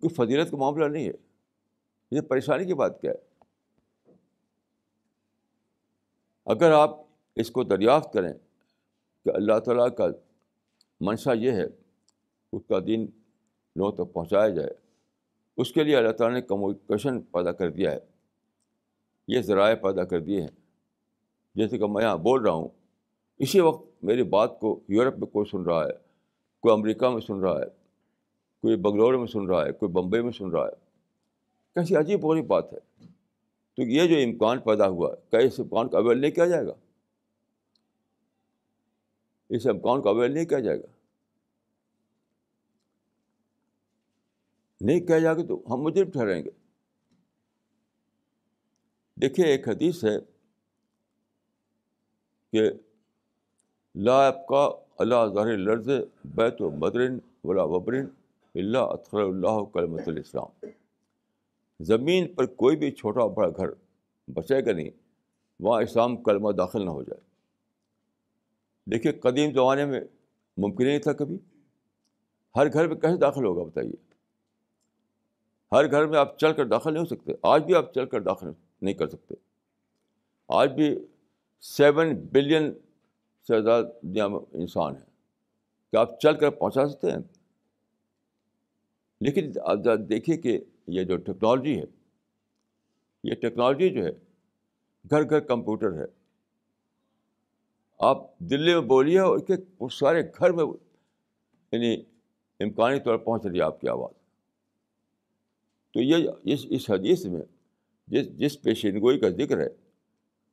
کوئی فضیلت کا معاملہ نہیں ہے۔ یہ پریشانی کی بات کیا ہے؟ اگر آپ اس کو دریافت کریں کہ اللہ تعالیٰ کا منشا یہ ہے اس کا دین لوگوں تک پہنچایا جائے، اس کے لیے اللہ تعالیٰ نے کمیونیکیشن پیدا کر دیا ہے۔ یہ ذرائع پیدا کر دیے ہیں۔ جیسے کہ میں یہاں بول رہا ہوں، اسی وقت میری بات کو یورپ میں کوئی سن رہا ہے، کوئی امریکہ میں سن رہا ہے، کوئی بنگلور میں سن رہا ہے، کوئی بمبئی میں سن رہا ہے۔ کیسی عجیب بری بات ہے۔ تو یہ جو امکان پیدا ہوا، کیا اس امکان کو اویل نہیں کیا جائے گا؟ اس امکان کو اویل نہیں کیا جائے گا۔ نہیں کیا جائے گا تو ہم مجرم ٹھہریں گے۔ دیکھیے، ایک حدیث ہے کہ لا کا اللہ ظاہر لرز بیت و مدرن ولا وبرن اللہ اطخر اللہ کلمت الاسلام زمین پر کوئی بھی چھوٹا بڑا گھر بچے گا نہیں، وہاں اسلام کلمہ داخل نہ ہو جائے۔ دیکھیے، قدیم زمانے میں ممکن نہیں تھا کبھی۔ ہر گھر میں کیسے داخل ہوگا بتائیے؟ ہر گھر میں آپ چل کر داخل نہیں ہو سکتے۔ آج بھی آپ چل کر داخل نہیں کر سکتے۔ آج بھی سیون بلین سے زیادہ دنیا میں انسان ہیں۔ کیا آپ چل کر پہنچا سکتے ہیں؟ لیکن دیکھیے کہ یہ جو ٹیکنالوجی ہے، یہ ٹیکنالوجی جو ہے، گھر گھر کمپیوٹر ہے۔ آپ دلی میں بولیے اور کہ سارے گھر میں یعنی امکانی طور پر پہنچ رہی ہے آپ کی آواز۔ تو یہ، اس اس حدیث میں جس جس پیشین گوئی کا ذکر ہے،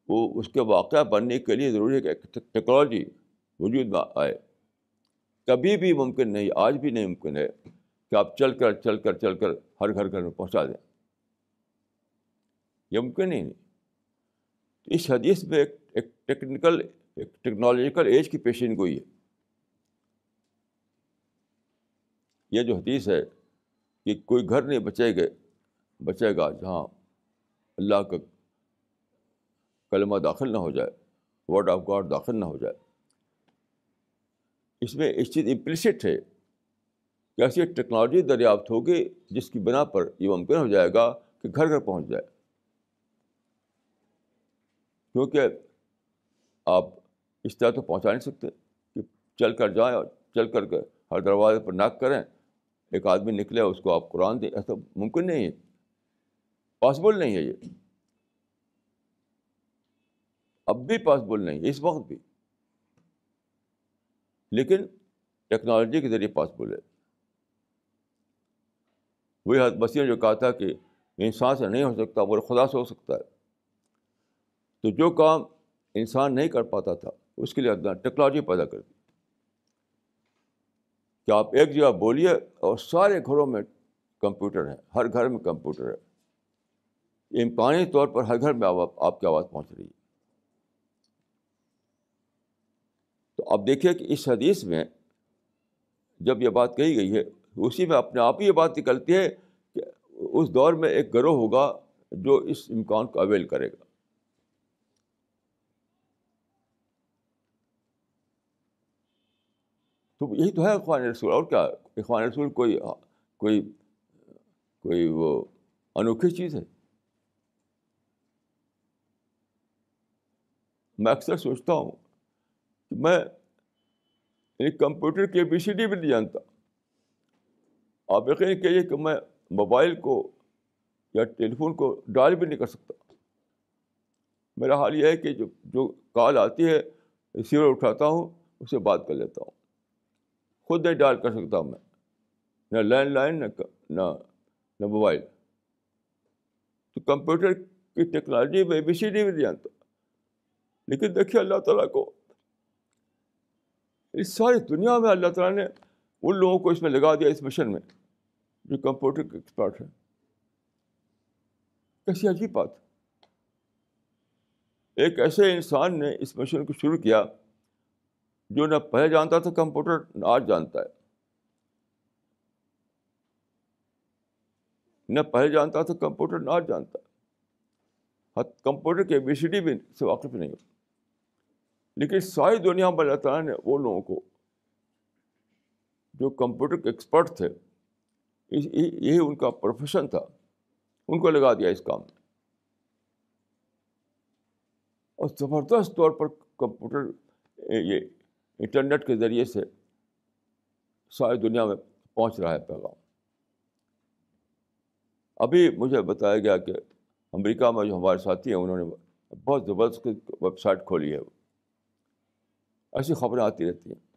وہ اس کے واقعہ بننے کے لیے ضروری ہے کہ ٹیکنالوجی وجود میں آئے۔ کبھی بھی ممکن نہیں، آج بھی نہیں ممکن ہے کہ آپ چل کر چل کر چل کر ہر گھر گھر میں پہنچا دیں۔ یہ ممکن نہیں۔ تو اس حدیث میں ایک ایک ٹیکنیکل ایک ٹیکنالوجیکل ایج کی پیشین گوئی ہے۔ یہ جو حدیث ہے کہ کوئی گھر نہیں بچے گا بچے گا جہاں اللہ کا کلمہ داخل نہ ہو جائے ورڈ آف گاڈ داخل نہ ہو جائے۔ اس میں اس چیز امپلسٹ ہے۔ ایسی ٹیکنالوجی دریافت ہوگی جس کی بنا پر یہ ممکن ہو جائے گا کہ گھر گھر پہنچ جائے۔ کیونکہ آپ اس طرح تو پہنچا نہیں سکتے کہ چل کر جائیں اور چل کر کے ہر دروازے پر ناک کریں۔ ایک آدمی نکلے، اس کو آپ قرآن دیں، ایسا ممکن نہیں ہے۔ پاسبل نہیں ہے یہ۔ اب بھی پاسبل نہیں ہے، اس وقت بھی۔ لیکن ٹیکنالوجی کے ذریعے پاسبل ہے۔ وہی حد مسیح نے جو کہا تھا کہ انسان سے نہیں ہو سکتا، وہ خدا سے ہو سکتا ہے۔ تو جو کام انسان نہیں کر پاتا تھا، اس کے لیے اپنا ٹیکنالوجی پیدا کر دی۔ کہ آپ ایک جگہ بولیے اور سارے گھروں میں کمپیوٹر ہے، ہر گھر میں کمپیوٹر ہے۔ امکانی طور پر ہر گھر میں آپ کی آواز پہنچ رہی ہے۔ تو اب دیکھیے کہ اس حدیث میں جب یہ بات کہی گئی ہے اسی میں اپنے آپ ہی یہ بات نکلتی ہے کہ اس دور میں ایک گروہ ہوگا جو اس امکان کو اویل کرے گا۔ تو یہی تو ہے اخوان رسول۔ اور کیا؟ اخوان رسول کوئی کوئی کوئی وہ انوکھی چیز ہے؟ میں اکثر سوچتا ہوں کہ میں یعنی کمپیوٹر کی بی سی ڈی بھی نہیں جانتا۔ آپ یقین کہیے کہ میں موبائل کو یا ٹیلی فون کو ڈائل بھی نہیں کر سکتا۔ میرا حال یہ ہے کہ جو جو کال آتی ہے، ریسیور اٹھاتا ہوں، اسے بات کر لیتا ہوں۔ خود نہیں ڈائل کر سکتا میں۔ نہ لینڈ لائن نہ نہ موبائل۔ تو کمپیوٹر کی ٹیکنالوجی میں بی سی ڈی بھی نہیں جانتا۔ لیکن دیکھیے اللہ تعالیٰ کو۔ اس ساری دنیا میں اللہ تعالیٰ نے ان لوگوں کو اس میں لگا دیا اس مشن میں، جو کمپیوٹر کے ایکسپرٹ ہیں۔ کیسی عجیب بات۔ ایک ایسے انسان نے اس مشن کو شروع کیا جو نہ پہلے جانتا تھا کمپیوٹر، نہ آج جانتا ہے۔ نہ پہلے جانتا تھا کمپیوٹر، نہ آج جانتا۔ ہے کمپیوٹر کے بی سی ڈی بھی سے واقف نہیں ہوتا لیکن ساری دنیا میں اللہ تعالیٰ نے وہ لوگوں کو جو کمپیوٹر کے ایکسپرٹ تھے یہی ان کا پروفیشن تھا۔ ان کو لگا دیا اس کام میں اور زبردست طور پر کمپیوٹر، یہ انٹرنیٹ کے ذریعے سے ساری دنیا میں پہنچ رہا ہے پیغام۔ ابھی مجھے بتایا گیا کہ امریکہ میں جو ہمارے ساتھی ہیں، انہوں نے بہت زبردست ویب سائٹ کھولی ہے۔ ایسی خبریں آتی رہتی ہیں۔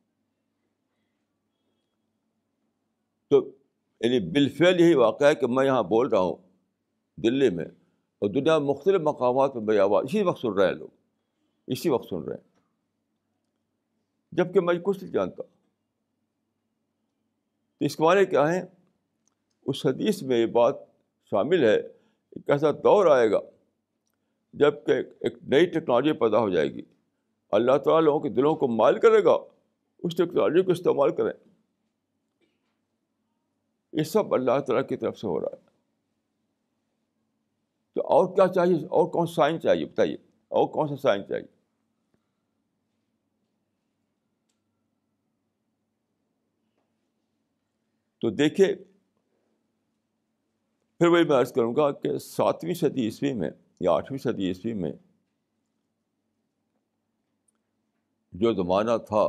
یعنی بالفعل یہی واقعہ ہے کہ میں یہاں بول رہا ہوں دلی میں اور دنیا میں مختلف مقامات میں میری آواز اسی وقت سن رہے ہیں لوگ۔ اسی وقت سن رہے ہیں۔ جبکہ میں کچھ نہیں جانتا۔ تو اس کے معنی کیا ہیں؟ اس حدیث میں یہ بات شامل ہے۔ ایک ایسا دور آئے گا جبکہ ایک نئی ٹیکنالوجی پیدا ہو جائے گی۔ اللہ تعالیٰ لوگوں کے دلوں کو مائل کرے گا۔ اس ٹیکنالوجی کو استعمال کریں۔ یہ سب اللہ تعالیٰ کی طرف سے ہو رہا ہے۔ تو اور کیا چاہیے؟ اور کون سا سائن چاہیے؟ بتائیے۔ اور کون سا سائن چاہیے؟ تو دیکھیے، پھر وہی میں عرض کروں گا کہ ساتویں صدی عیسوی میں یا آٹھویں صدی عیسوی میں جو زمانہ تھا،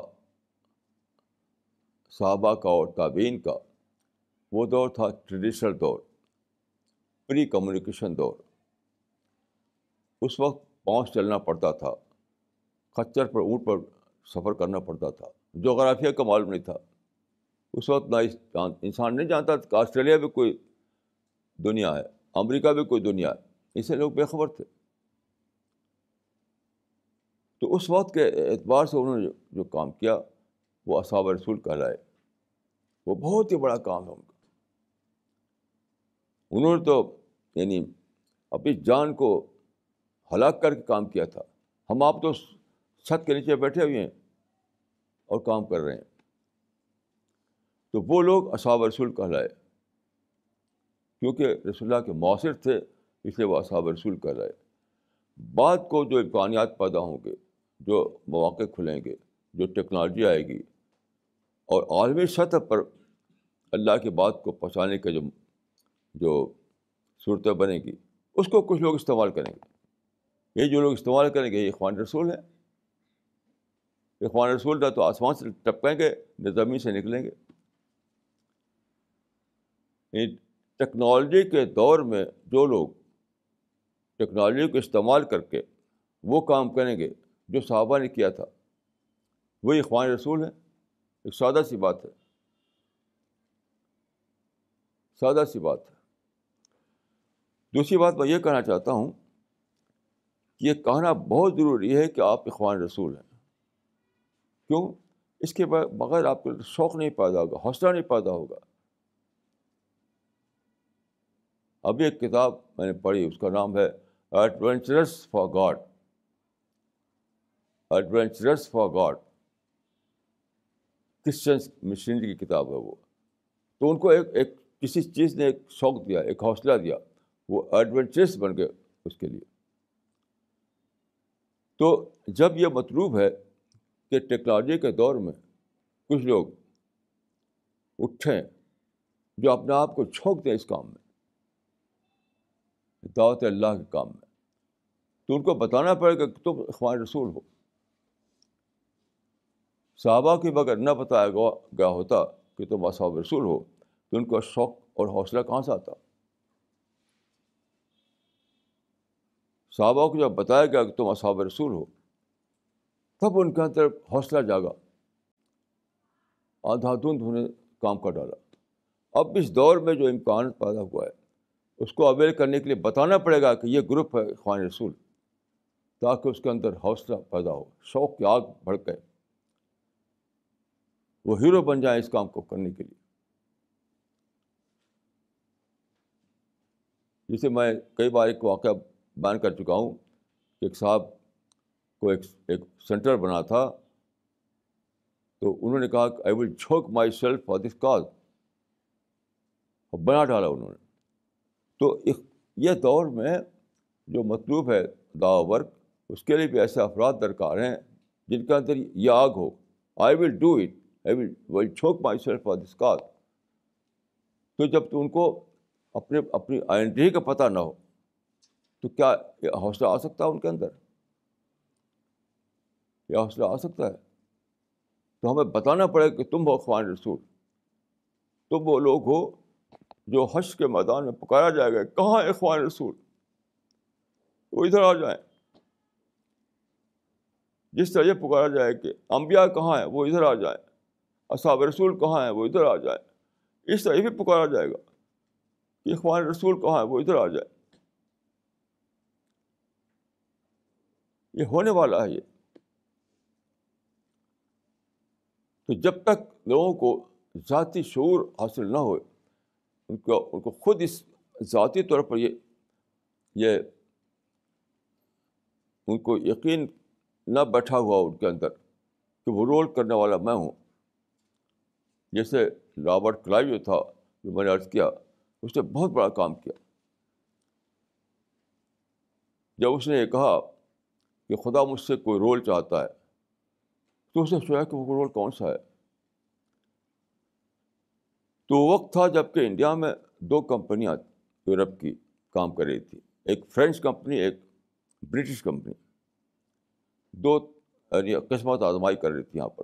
صحابہ کا اور تعبین کا وہ دور تھا ٹریڈیشنل دور، پری کمیونیکیشن دور۔ اس وقت پاؤں چلنا پڑتا تھا، کچر پر اونٹ پر سفر کرنا پڑتا تھا، جغرافیہ کا معلوم نہیں تھا۔ اس وقت نہ انسان نہیں جانتا تھا کہ آسٹریلیا بھی کوئی دنیا ہے، امریکہ بھی کوئی دنیا ہے۔ اسے لوگ بے خبر تھے۔ تو اس وقت کے اعتبار سے انہوں نے جو کام کیا، وہ اصحاب رسول کہلائے۔ وہ بہت ہی بڑا کام ہے ان کا۔ انہوں نے تو یعنی اپنی جان کو ہلاک کر کے کام کیا تھا۔ ہم آپ تو چھت کے نیچے بیٹھے ہوئے ہیں اور کام کر رہے ہیں۔ تو وہ لوگ اصحاب رسول کہلائے۔ کیونکہ رسول اللہ کے مؤثر تھے، اس لیے وہ اصحاب رسول کہلائے۔ بعد کو جو امکانیات پیدا ہوں گے، جو مواقع کھلیں گے، جو ٹیکنالوجی آئے گی اور عالمی سطح پر اللہ کی بات کو پہنچانے کا جو جو صورتیں بنے گی، اس کو کچھ لوگ استعمال کریں گے۔ یہ جو لوگ استعمال کریں گے، یہ اخوان رسول ہیں۔ اخوان رسول نہ تو آسمان سے ٹپکیں گے، نہ زمین سے نکلیں گے۔ ٹیکنالوجی کے دور میں جو لوگ ٹیکنالوجی کو استعمال کر کے وہ کام کریں گے، جو صحابہ نے کیا تھا، وہی اخوان رسول ہیں۔ ایک سادہ سی بات ہے۔ سادہ سی بات ہے۔ دوسری بات میں یہ کہنا چاہتا ہوں کہ یہ کہنا بہت ضروری ہے کہ آپ اخوان رسول ہیں۔ کیوں؟ اس کے بغیر آپ کو شوق نہیں پیدا ہوگا، حوصلہ نہیں پیدا ہوگا۔ ابھی ایک کتاب میں نے پڑھی، اس کا نام ہے adventures for God adventures for God Christians missionary کی کتاب ہے وہ۔ تو ان کو ایک ایک کسی چیز نے ایک شوق دیا، ایک حوصلہ دیا۔ وہ ایڈونچرس بن گئے اس کے لیے۔ تو جب یہ مطلوب ہے کہ ٹیکنالوجی کے دور میں کچھ لوگ اٹھیں جو اپنے آپ کو چھونک دیں اس کام میں، دعوت اللہ کے کام میں، تو ان کو بتانا پڑے گا کہ تم اخوان رسول ہو۔ صحابہ کی بغیر نہ بتایا گیا ہوتا کہ تم اصحاب رسول ہو، تو ان کا شوق اور حوصلہ کہاں سے آتا؟ صحابہ کو جب بتایا گیا کہ تم اصحاب رسول ہو، تب ان کے اندر حوصلہ جاگا۔ آدھا دھند انہیں کام کر ڈالا۔ اب اس دور میں جو امکان پیدا ہوا ہے، اس کو اویل کرنے کے لیے بتانا پڑے گا کہ یہ گروپ ہے خوان رسول، تاکہ اس کے اندر حوصلہ پیدا ہو۔ شوق کی آگ بھڑکے وہ ہیرو بن جائیں اس کام کو کرنے کے لیے۔ جسے میں کئی بار ایک واقعہ بیان کر چکا ہوں کہ ایک صاحب کو ایک ایک سینٹر بنا تھا تو انہوں نے کہا کہ I will chuck myself for this cause بنا ڈالا انہوں نے تو یہ دور میں جو مطلوب ہے دعا ورک اس کے لیے بھی ایسے افراد درکار ہیں جن کے اندر یہ آگ ہو I will do it I will will chuck myself for this cause تو جب تو ان کو اپنے اپنی آئیڈینٹی کا پتہ نہ ہو تو کیا یہ حوصلہ آ سکتا ہے ان کے اندر؟ یہ حوصلہ آ سکتا ہے؟ تو ہمیں بتانا پڑے کہ تم ہو خوان رسول، تم وہ لوگ ہو جو حش کے میدان میں پکارا جائے گا۔ کہاں اخوان رسول؟ وہ ادھر آ جائیں۔ جس طرح یہ پکارا جائے کہ انبیاء کہاں ہیں، وہ ادھر آ جائیں۔ اصحاب رسول کہاں ہیں، وہ ادھر آ جائیں۔ اس طرح یہ بھی پکارا جائے گا کہ اخوان رسول کہاں ہے وہ ادھر آ جائے یہ ہونے والا ہے یہ۔ تو جب تک لوگوں کو ذاتی شعور حاصل نہ ہوئے، ان کو ان کو خود اس ذاتی طور پر یہ یہ، ان کو یقین نہ بیٹھا ہوا ان کے اندر کہ وہ رول کرنے والا میں ہوں۔ جیسے رابرٹ کلائی جو تھا جو میں نے عرض کیا، اس نے بہت بڑا کام کیا۔ جب اس نے یہ کہا کہ خدا مجھ سے کوئی رول چاہتا ہے۔ تو اس نے سوچا کہ وہ رول کون سا ہے۔ تو وقت تھا جبکہ انڈیا میں دو کمپنیاں یورپ کی کام کر رہی تھی۔ ایک فرینچ کمپنی، ایک برٹش کمپنی۔ دو یعنی قسمت آزمائی کر رہی تھی یہاں پر۔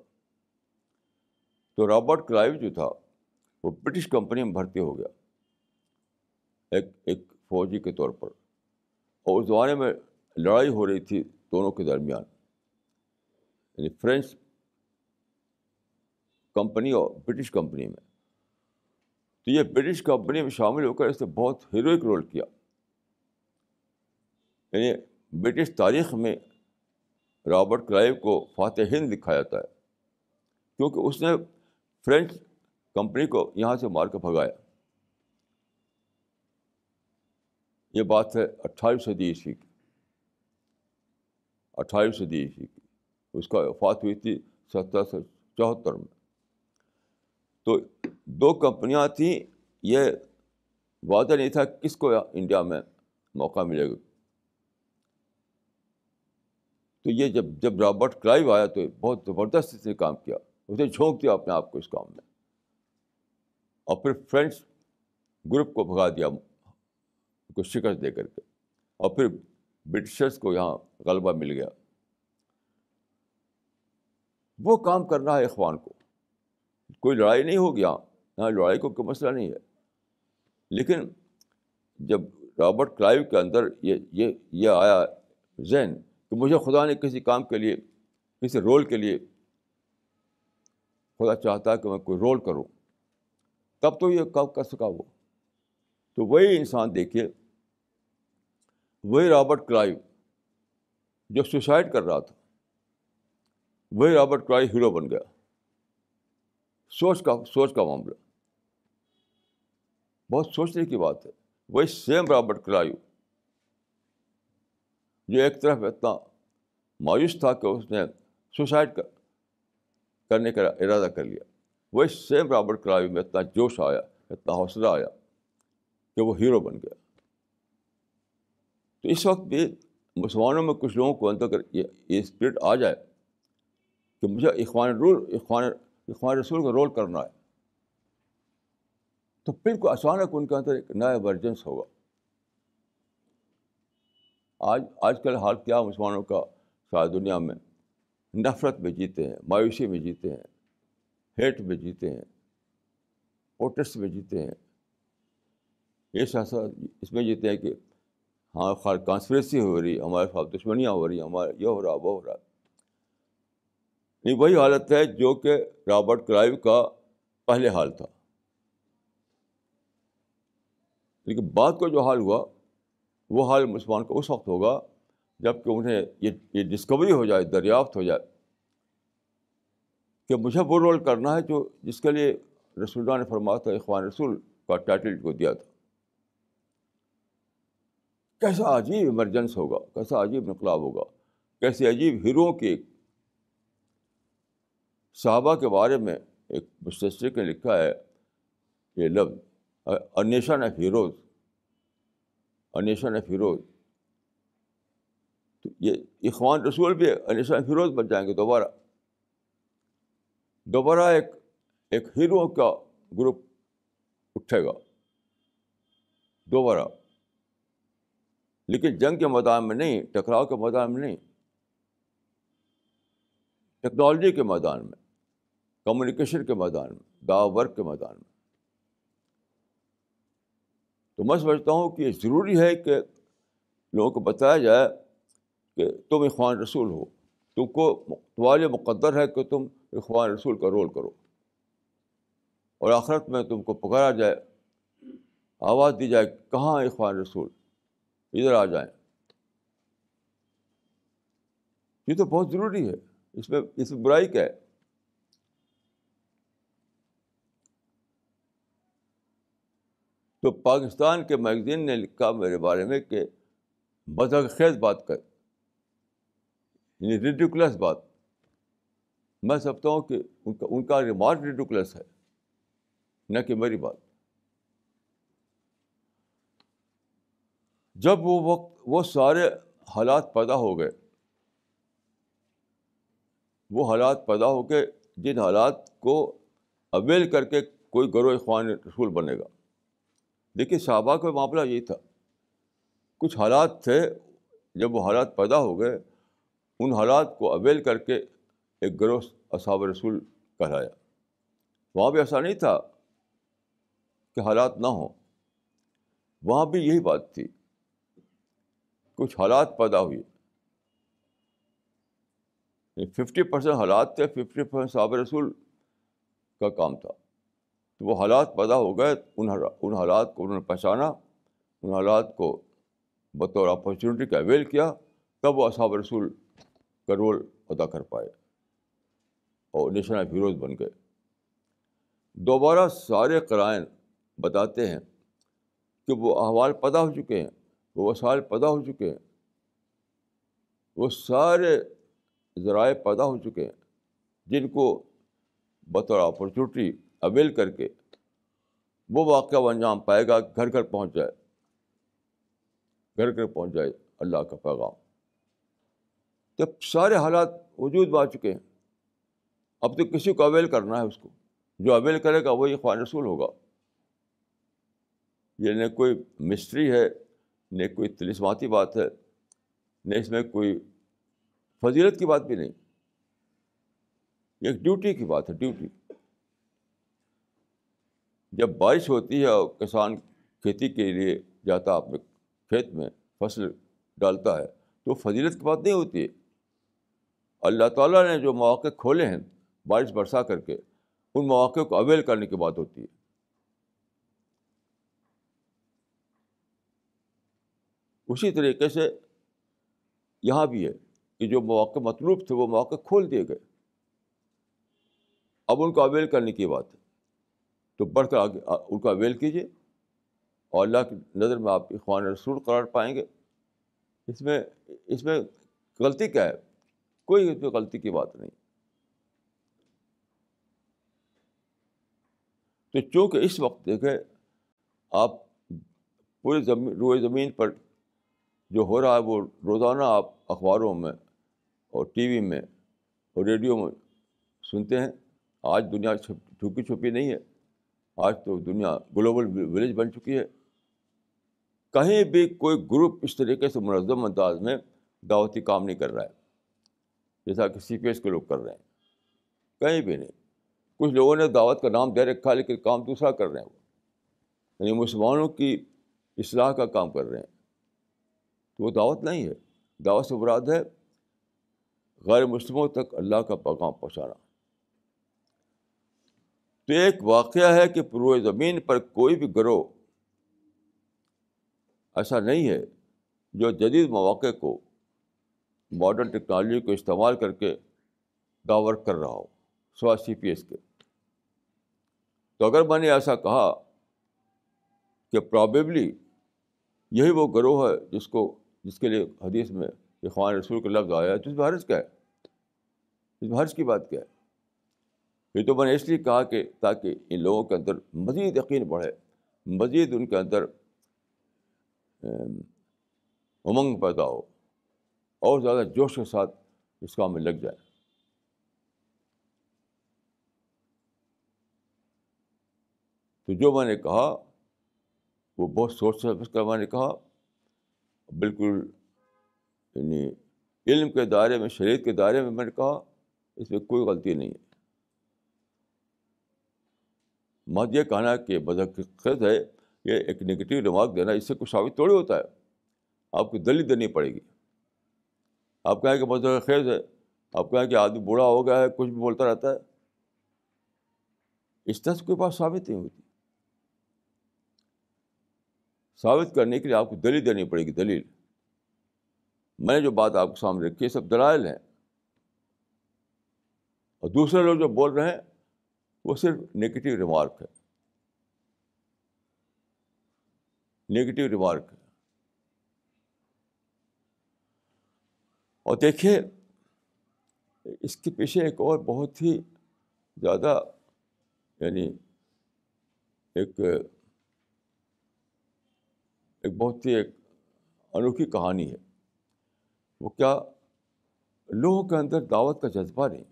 تو رابرٹ کلائیو جو تھا، وہ برٹش کمپنی میں بھرتی ہو گیا۔ ایک ایک فوجی کے طور پر۔ اور اس زمانے میں لڑائی ہو رہی تھی۔ دونوں کے درمیان یعنی فرینچ کمپنی اور برٹش کمپنی میں تو یہ برٹش کمپنی میں شامل ہو کر اس نے بہت ہیروئک رول کیا یعنی برٹش تاریخ میں رابرٹ کلائیو کو فاتح ہند لکھا جاتا ہے کیونکہ اس نے فرینچ کمپنی کو یہاں سے مار کے بھگایا یہ بات ہے اٹھائیس صدی عیسوی کی اٹھائیس صدی عیسوی کی اس کا وفات ہوئی تھی سترہ سو چوہتر میں۔ تو دو کمپنیاں تھیں، یہ وعدہ نہیں تھا کس کو انڈیا میں موقع ملے گا۔ تو یہ جب جب رابرٹ کلائیو آیا تو بہت زبردست اس نے کام کیا۔ اس نے جھونک دیا اپنے آپ کو اس کام میں۔ اور پھر فرینڈس گروپ کو بھگا دیا کو شکست دے کر کے۔ اور پھر برٹشرس کو یہاں غلبہ مل گیا۔ وہ کام کرنا ہے اخوان کو۔ کوئی لڑائی نہیں ہوگی یہاں۔ یہاں لڑائی کو کوئی مسئلہ نہیں ہے۔ لیکن جب رابرٹ کلائیو کے اندر یہ یہ یہ آیا ذہن کہ مجھے خدا نے کسی کام کے لیے، کسی رول کے لیے خدا چاہتا ہے کہ میں کوئی رول کروں، تب تو یہ کب کر سکا وہ؟ تو وہی انسان دیکھیے وہی رابرٹ کلائیو جو سوسائڈ کر رہا تھا۔ وہی رابرٹ کلائیو ہیرو بن گیا۔ سوچ کا سوچ کا معاملہ۔ بہت سوچنے کی بات ہے۔ وہی سیم رابرٹ کلائیو جو ایک طرف اتنا مایوس تھا کہ اس نے سوسائڈ کرنے کا ارادہ کر لیا۔ وہی سیم رابرٹ کلائیو میں اتنا جوش آیا، اتنا حوصلہ آیا کہ وہ ہیرو بن گیا۔ تو اس وقت بھی مسلمانوں میں کچھ لوگوں کو اندر یہ اسپرٹ آ جائے کہ مجھے اخوان رول، اخوان اخوان رسول کا رول کرنا ہے، تو بالکل اچانک ان کے اندر ایک نیا ورجنس ہوگا۔ آج آج کل حال کیا مسلمانوں کا، ساری دنیا میں نفرت میں جیتے ہیں، مایوسی میں جیتے ہیں، ہیٹ میں جیتے ہیں پروٹسٹ میں جیتے ہیں۔ یہ ساتھ اس میں جیتے ہیں کہ ہاں خال کانسپریسی ہو رہی، ہمارے ساتھ دشمنیاں ہو رہی، ہمارے یہ ہو رہا، وہ ہو رہا۔ نہیں وہی حالت ہے جو کہ رابرٹ کرائیو کا پہلے حال تھا۔ لیکن بعد کو جو حال ہوا، وہ حال مسلمان کا اس وقت ہوگا جبکہ انہیں یہ یہ ڈسکوری ہو جائے، دریافت ہو جائے کہ مجھے وہ رول کرنا ہے جو جس کے لیے رسول اللہ نے فرمایا تھا، اخوان رسول کا ٹائٹل کو دیا تھا۔ کیسا عجیب ایمرجنس ہوگا، کیسا عجیب انقلاب ہوگا، کیسے عجیب ہیرو کی صحابہ کے بارے میں ایک مستشرق نے لکھا ہے یہ لفظ a nation of heroes, a nation of heroes. تو یہ اخوان رسول بھی انیشن آف ہیروز بن جائیں گے دوبارہ۔ دوبارہ ایک ایک ہیرو کا گروپ اٹھے گا۔ دوبارہ۔ لیکن جنگ کے میدان میں نہیں، ٹکراؤ کے میدان میں نہیں۔ ٹیکنالوجی کے میدان میں، کمیونیکیشن کے میدان میں دا ورک کے میدان میں۔ تو میں سمجھتا ہوں کہ یہ ضروری ہے کہ لوگوں کو بتایا جائے کہ تم اخوان رسول ہو۔ تم کو تمہارے مقدر ہے کہ تم اخوان رسول کا رول کرو۔ اور آخرت میں تم کو پکارا جائے، آواز دی جائے کہاں اخوان رسول؟ ادھر آ جائیں۔ یہ تو بہت ضروری ہے۔ اس میں اس میں برائی کیا ہے؟ تو پاکستان کے میگزین نے لکھا میرے بارے میں کہ مذہب خیز بات کر۔ یعنی ریڈیکولس بات۔ میں سمجھتا ہوں کہ ان کا ان کا ریمارک ریڈیکولس ہے۔ نہ کہ میری بات۔ جب وہ وقت، وہ سارے حالات پیدا ہو گئے۔ وہ حالات پیدا ہو کے جن حالات کو اویل کر کے کوئی گروہ اخوان رسول بنے گا۔ دیکھیے صحابہ کا معاملہ یہی تھا۔ کچھ حالات تھے، جب وہ حالات پیدا ہو گئے، ان حالات کو اویل کر کے ایک گروہ اصحاب رسول کہلایا۔ وہاں بھی ایسا نہیں تھا کہ حالات نہ ہوں۔ وہاں بھی یہی بات تھی۔ کچھ حالات پیدا ہوئے۔ یعنی ففٹی پرسینٹ حالات تھے ففٹی پرسینٹ صحاب رسول کا کام تھا۔ تو وہ حالات پیدا ہو گئے، ان ان حالات کو انہوں نے پہچانا، ان حالات کو بطور اپرچونیٹی کا اویل کیا، تب وہ اصحاب رسول کا رول ادا کر پائے اور نیشنل ہیروز بن گئے۔ دوبارہ سارے قرائن بتاتے ہیں کہ وہ احوال پیدا ہو چکے ہیں۔ وہ وسائل پیدا ہو چکے ہیں۔ وہ سارے ذرائع پیدا ہو چکے ہیں جن کو بطور اپرچونیٹی اویل کر کے وہ واقعہ و انجام پائے گا، گھر گھر پہنچ جائے۔ گھر گھر پہنچ جائے اللہ کا پیغام۔ جب سارے حالات وجود میں آ چکے ہیں۔ اب تو کسی کو اویل کرنا ہے اس کو۔ جو اویل کرے گا وہی خوان رسول ہوگا۔ یہ نہ کوئی مسٹری ہے۔ نہ کوئی تلسماتی بات ہے، نہ اس میں کوئی فضیلت کی بات بھی نہیں۔ یہ ایک ڈیوٹی کی بات ہے، ڈیوٹی۔ جب بارش ہوتی ہے اور کسان کھیتی کے لیے جاتا اپنے کھیت میں فصل ڈالتا ہے، تو فضیلت کی بات نہیں ہوتی۔ ہے اللہ تعالیٰ نے جو مواقع کھولے ہیں، بارش برسا کر کے، ان مواقع کو اویل کرنے کی بات ہوتی ہے۔ اسی طریقے سے یہاں بھی ہے کہ جو مواقع مطلوب تھے وہ مواقع کھول دیے گئے۔ اب ان کو اویل کرنے کی بات ہے۔ تو بڑھ کر آگے، ان کو اویل کیجیے اور اللہ کی نظر میں آپ اخوان رسول قرار پائیں گے۔ اس میں اس میں غلطی کیا ہے؟ کوئی اس میں غلطی کی بات نہیں۔ تو چونکہ اس وقت دیکھیں، آپ پورے زمین، روئے زمین پر جو ہو رہا ہے وہ روزانہ آپ اخباروں میں اور ٹی وی میں اور ریڈیو میں سنتے ہیں۔ آج دنیا چھپی چھپی نہیں ہے۔ آج تو دنیا گلوبل ولیج بن چکی ہے۔ کہیں بھی کوئی گروپ اس طریقے سے منظم انداز میں دعوتی کام نہیں کر رہا ہے۔ جیسا کہ سی پی ایس کے لوگ کر رہے ہیں۔ کہیں بھی نہیں۔ کچھ لوگوں نے دعوت کا نام دے رکھا لیکن کام دوسرا کر رہے ہیں۔ وہ یعنی مسلمانوں کی اصلاح کا کام کر رہے ہیں۔ تو وہ دعوت نہیں ہے۔ دعوت سے مراد ہے غیر مسلموں تک اللہ کا پیغام پہنچانا۔ تو ایک واقعہ ہے کہ پروئے زمین پر کوئی بھی گروہ ایسا نہیں ہے جو جدید مواقع کو ماڈرن ٹیکنالوجی کو استعمال کر کے داور کر رہا ہو سوا سی پی ایس کے۔ تو اگر میں نے ایسا کہا کہ پرابیبلی یہی وہ گروہ ہے جس کو جس کے لیے حدیث میں اخوان رسول کا لفظ آیا ہے، تو اس میں حرض کیا ہے۔ اس میں حرض کی بات کیا ہے؟ یہ تو میں نے اس لیے کہا کہ تاکہ ان لوگوں کے اندر مزید یقین بڑھے، مزید ان کے اندر امنگ پیدا ہو، اور زیادہ جوش کے ساتھ اس کام میں لگ جائے۔ تو جو میں نے کہا، وہ بہت سوچ سمجھ کر میں نے کہا بالکل یعنی علم کے دائرے میں، شریعت کے دائرے میں میں نے کہا، اس میں کوئی غلطی نہیں ہے۔ مت یہ کہنا کہ بدخط ہے، یہ ایک نگیٹیو ریمارک دینا، اس سے کچھ ثابت تھوڑی ہوتا ہے۔ آپ کو دلی دینی پڑے گی۔ آپ کہیں کہ مذہب خیز ہے، آپ کہیں کہ آدمی بوڑھا ہو گیا ہے، کچھ بھی بولتا رہتا ہے۔ اس طرح سے کوئی بات ثابت نہیں ہوتی۔ ثابت کرنے کے لیے آپ کو دلیل دینی پڑے گی، دلیل۔ میں نے جو بات آپ کے سامنے رکھی ہے، سب دلائل ہیں۔ اور دوسرے لوگ جو بول رہے ہیں، وہ صرف نگیٹیو ریمارک ہے۔ نگیٹیو ریمارک ہے۔ اور دیکھیے، اس کے پیچھے ایک اور بہت ہی زیادہ یعنی ایک ایک بہت ہی ایک انوکھی کہانی ہے۔ وہ کیا لوگوں کے اندر دعوت کا جذبہ نہیں،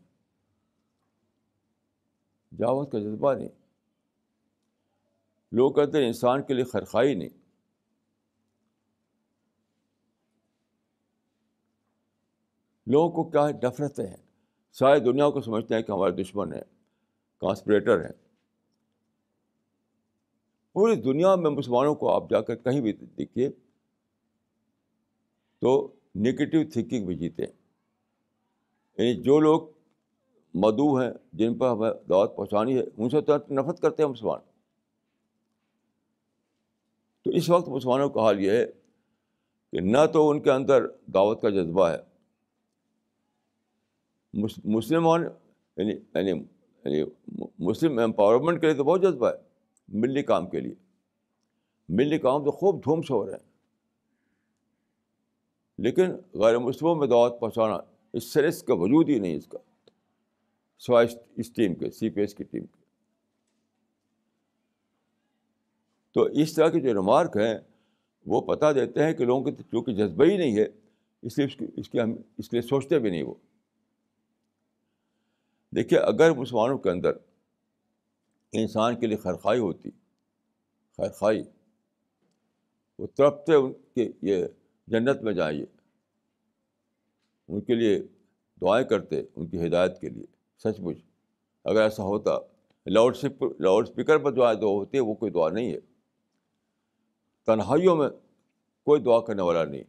دعوت کا جذبہ نہیں۔ لوگوں کے اندر انسان کے لیے خرخائی نہیں۔ لوگوں کو کیا ہے نفرتیں ہیں۔ ساری دنیا کو سمجھتے ہیں کہ ہمارے دشمن ہیں کانسپریٹر ہیں۔ پوری دنیا میں مسلمانوں کو آپ جا کر کہیں بھی دیکھیے تو نگیٹو تھنکنگ بھی جیتے ہیں۔ یعنی جو لوگ مدعو ہیں، جن پر ہمیں دعوت پہنچانی ہے، ان سے تو نفرت کرتے ہیں مسلمان۔ تو اس وقت مسلمانوں کا حال یہ ہے کہ نہ تو ان کے اندر دعوت کا جذبہ ہے۔ مسلمان یعنی یعنی, یعنی، مسلم امپاورمنٹ کے لیے تو بہت جذبہ ہے۔ ملی کام کے لیے۔ ملی کام تو خوب دھوم سے ہو رہے ہیں لیکن غیر مسلموں میں دعوت پہنچانا اس سرس کا وجود ہی نہیں اس کا۔ سوائے اس ٹیم کے، سی پی ایس کی ٹیم کے۔ تو اس طرح کے جو ریمارک ہیں، وہ پتہ دیتے ہیں کہ لوگوں کے چونکہ جذبہ ہی نہیں ہے، اس لیے اس کی اس کی ہم، اس لیے سوچتے بھی نہیں وہ۔ دیکھیے، اگر مسلمانوں کے اندر انسان کے لیے خرخائی ہوتی خیرخائی وہ تڑپتے ان کے یہ جنت میں جائیں ان کے لیے دعائیں کرتے، ان کی ہدایت کے لیے۔ سچ مچ اگر ایسا ہوتا، لاؤڈ لاؤڈ اسپیکر پر دعائیں دعا ہوتی ہے وہ کوئی دعا نہیں ہے۔ تنہائیوں میں کوئی دعا کرنے والا نہیں،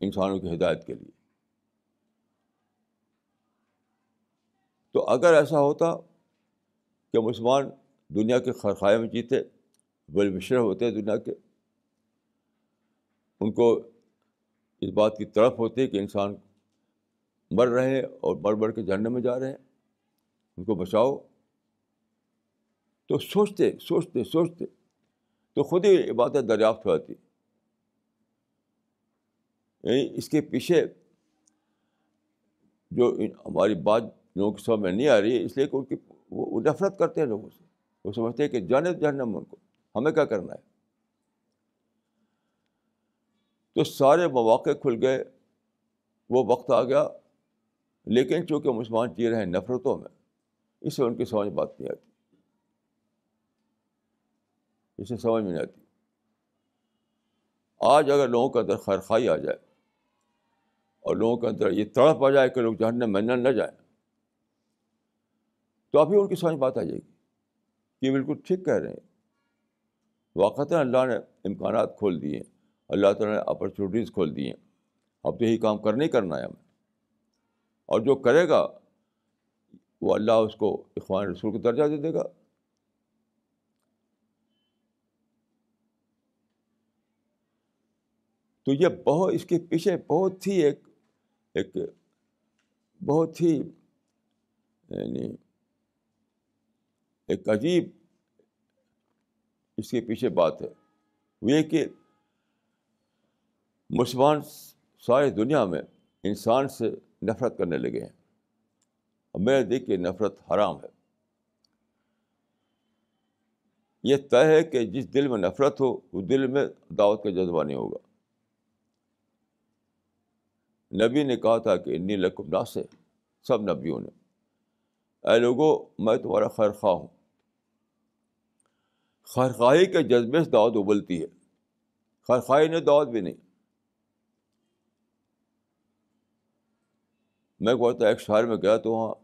انسانوں کی ہدایت کے لیے۔ تو اگر ایسا ہوتا کہ مسلمان دنیا کے خرخائے میں جیتے، بل مشر ہوتے دنیا کے۔ ان کو اس بات کی طرف ہوتی ہے کہ انسان مر رہے ہیں اور بڑھ بڑھ کے جھرنے میں جا رہے ہیں۔ ان کو بچاؤ۔ تو سوچتے سوچتے سوچتے تو خود ہی عبادت دریافت ہو جاتی۔ یعنی اس کے پیچھے جو ہماری بات لوگوں کی سمجھ میں نہیں آ رہی ہے، اس لیے کہ ان کی وہ نفرت کرتے ہیں لوگوں سے۔ وہ سمجھتے ہیں کہ جانے جانے ان کو ہمیں کیا کرنا ہے؟ تو سارے مواقع کھل گئے، وہ وقت آ گیا۔ لیکن چونکہ مسلمان جی رہے ہیں نفرتوں میں، اس سے ان کی سمجھ بات نہیں آتی۔ اسے سمجھ میں نہیں آتی۔ آج اگر لوگوں کے اندر خیرخائی آ جائے اور لوگوں کے اندر یہ تڑپ آ جائے کہ لوگ جہنم میں نہ جائیں تو ابھی ان کی سمجھ بات آ جائے گی کہ بالکل ٹھیک کہہ رہے ہیں۔ واقعات اللہ نے امکانات کھول دیے ہیں۔ اللہ تعالیٰ نے اپرچونیٹیز کھول دی ہیں۔ اب تو یہی کام کرنے ہی کرنا ہے ہمیں۔ اور جو کرے گا، وہ اللہ اس کو اخوان رسول کو درجہ دے دے گا۔ تو یہ بہت اس کے پیچھے بہت ہی ایک ایک بہت ہی یعنی ایک عجیب اس کے پیچھے بات ہے، وہ یہ کہ مسلمان ساری دنیا میں انسان سے نفرت کرنے لگے ہیں۔ اور میرے دیکھ کے نفرت حرام ہے۔ یہ طے ہے کہ جس دل میں نفرت ہو اس دل میں دعوت کا جذبہ نہیں ہوگا۔ نبی نے کہا تھا کہ انی لکم ناصر سب نبیوں نے۔ اے لوگوں میں تمہارا خیر خواہ ہوں۔ خیر خواہی کے جذبے سے دعوت ابلتی ہے۔ خیر خواہی نے دعوت بھی نہیں۔ میں کہتا ایک شہر میں گیا تو وہاں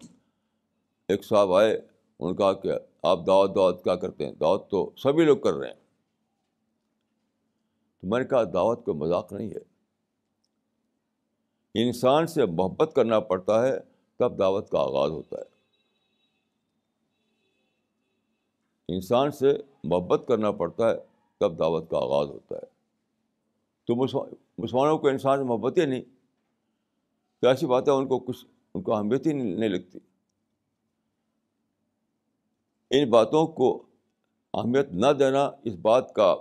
ایک صاحب آئے ان کا کہ آپ دعوت دعوت کیا کرتے ہیں؟ دعوت تو سبھی لوگ کر رہے ہیں۔ تو میں نے کہا دعوت کوئی مذاق نہیں ہے۔ انسان سے محبت کرنا پڑتا ہے، تب دعوت کا آغاز ہوتا ہے۔ انسان سے محبت کرنا پڑتا ہے تب دعوت کا آغاز ہوتا ہے۔ تو مسلمانوں کو انسان سے محبت ہی نہیں۔ تو ایسی بات ہے ان کو کچھ، ان کو اہمیت ہی نہیں لگتی۔ ان باتوں کو اہمیت نہ دینا اس بات کا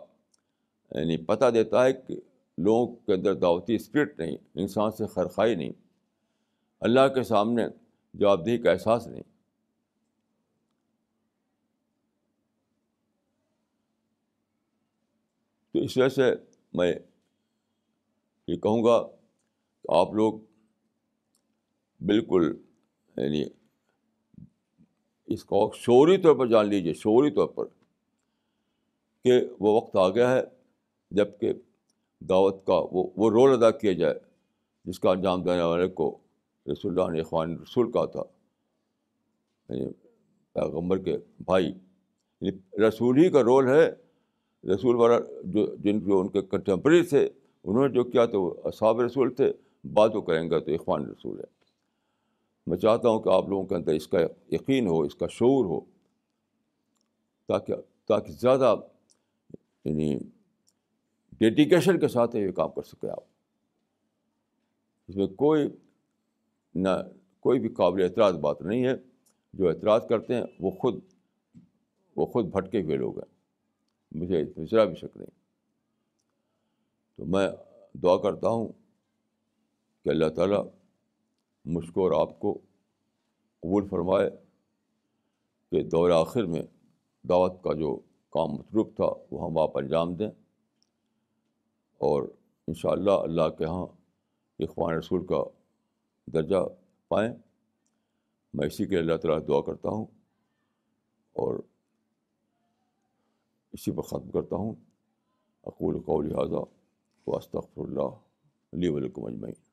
یعنی پتہ دیتا ہے کہ لوگوں کے اندر دعوتی اسپرٹ نہیں، انسان سے خرخائی نہیں۔ اللہ کے سامنے جواب دہی کا احساس نہیں تو اس وجہ سے میں یہ کہوں گا کہ آپ لوگ بالکل یعنی اس کو شعوری طور پر جان لیجیے شعوری طور پر کہ وہ وقت آ گیا ہے جبکہ دعوت کا وہ وہ رول ادا کیا جائے جس کا انجام دینے والے کو رسول اللہ نے اخوان رسول کہا تھا۔ یعنی پیغمبر کے بھائی یعنی رسول ہی کا رول ہے رسول والا جو جن جو ان کے کنٹمپری تھے، انہوں نے جو کیا تو وہ اصحاب رسول تھے۔ بات وہ کریں گے تو اخوان رسول ہے میں چاہتا ہوں کہ آپ لوگوں کے اندر اس کا یقین ہو، اس کا شعور ہو، تاکہ تاکہ زیادہ یعنی ڈیڈیکیشن کے ساتھ یہ کام کر سکے آپ۔ اس میں کوئی نہ کوئی بھی قابل اعتراض بات نہیں ہے۔ جو اعتراض کرتے ہیں، وہ خود وہ خود بھٹکے ہوئے لوگ ہیں۔ مجھے ذرا بھی شک نہیں۔ تو میں دعا کرتا ہوں کہ اللہ تعالیٰ مجھ کو اور آپ کو قبول فرمائے کہ دور آخر میں دعوت کا جو کام مصروف تھا وہ ہم آپ انجام دیں اور ان شاء اللہ اللہ کے یہاں اخوان رسول کا درجہ پائیں۔ میں اسی کے اللہ تعالیٰ دعا کرتا ہوں اور اسی پر ختم کرتا ہوں۔ اقول قول لہٰذا واسطر اللہ علیہ ولکم اجمعین۔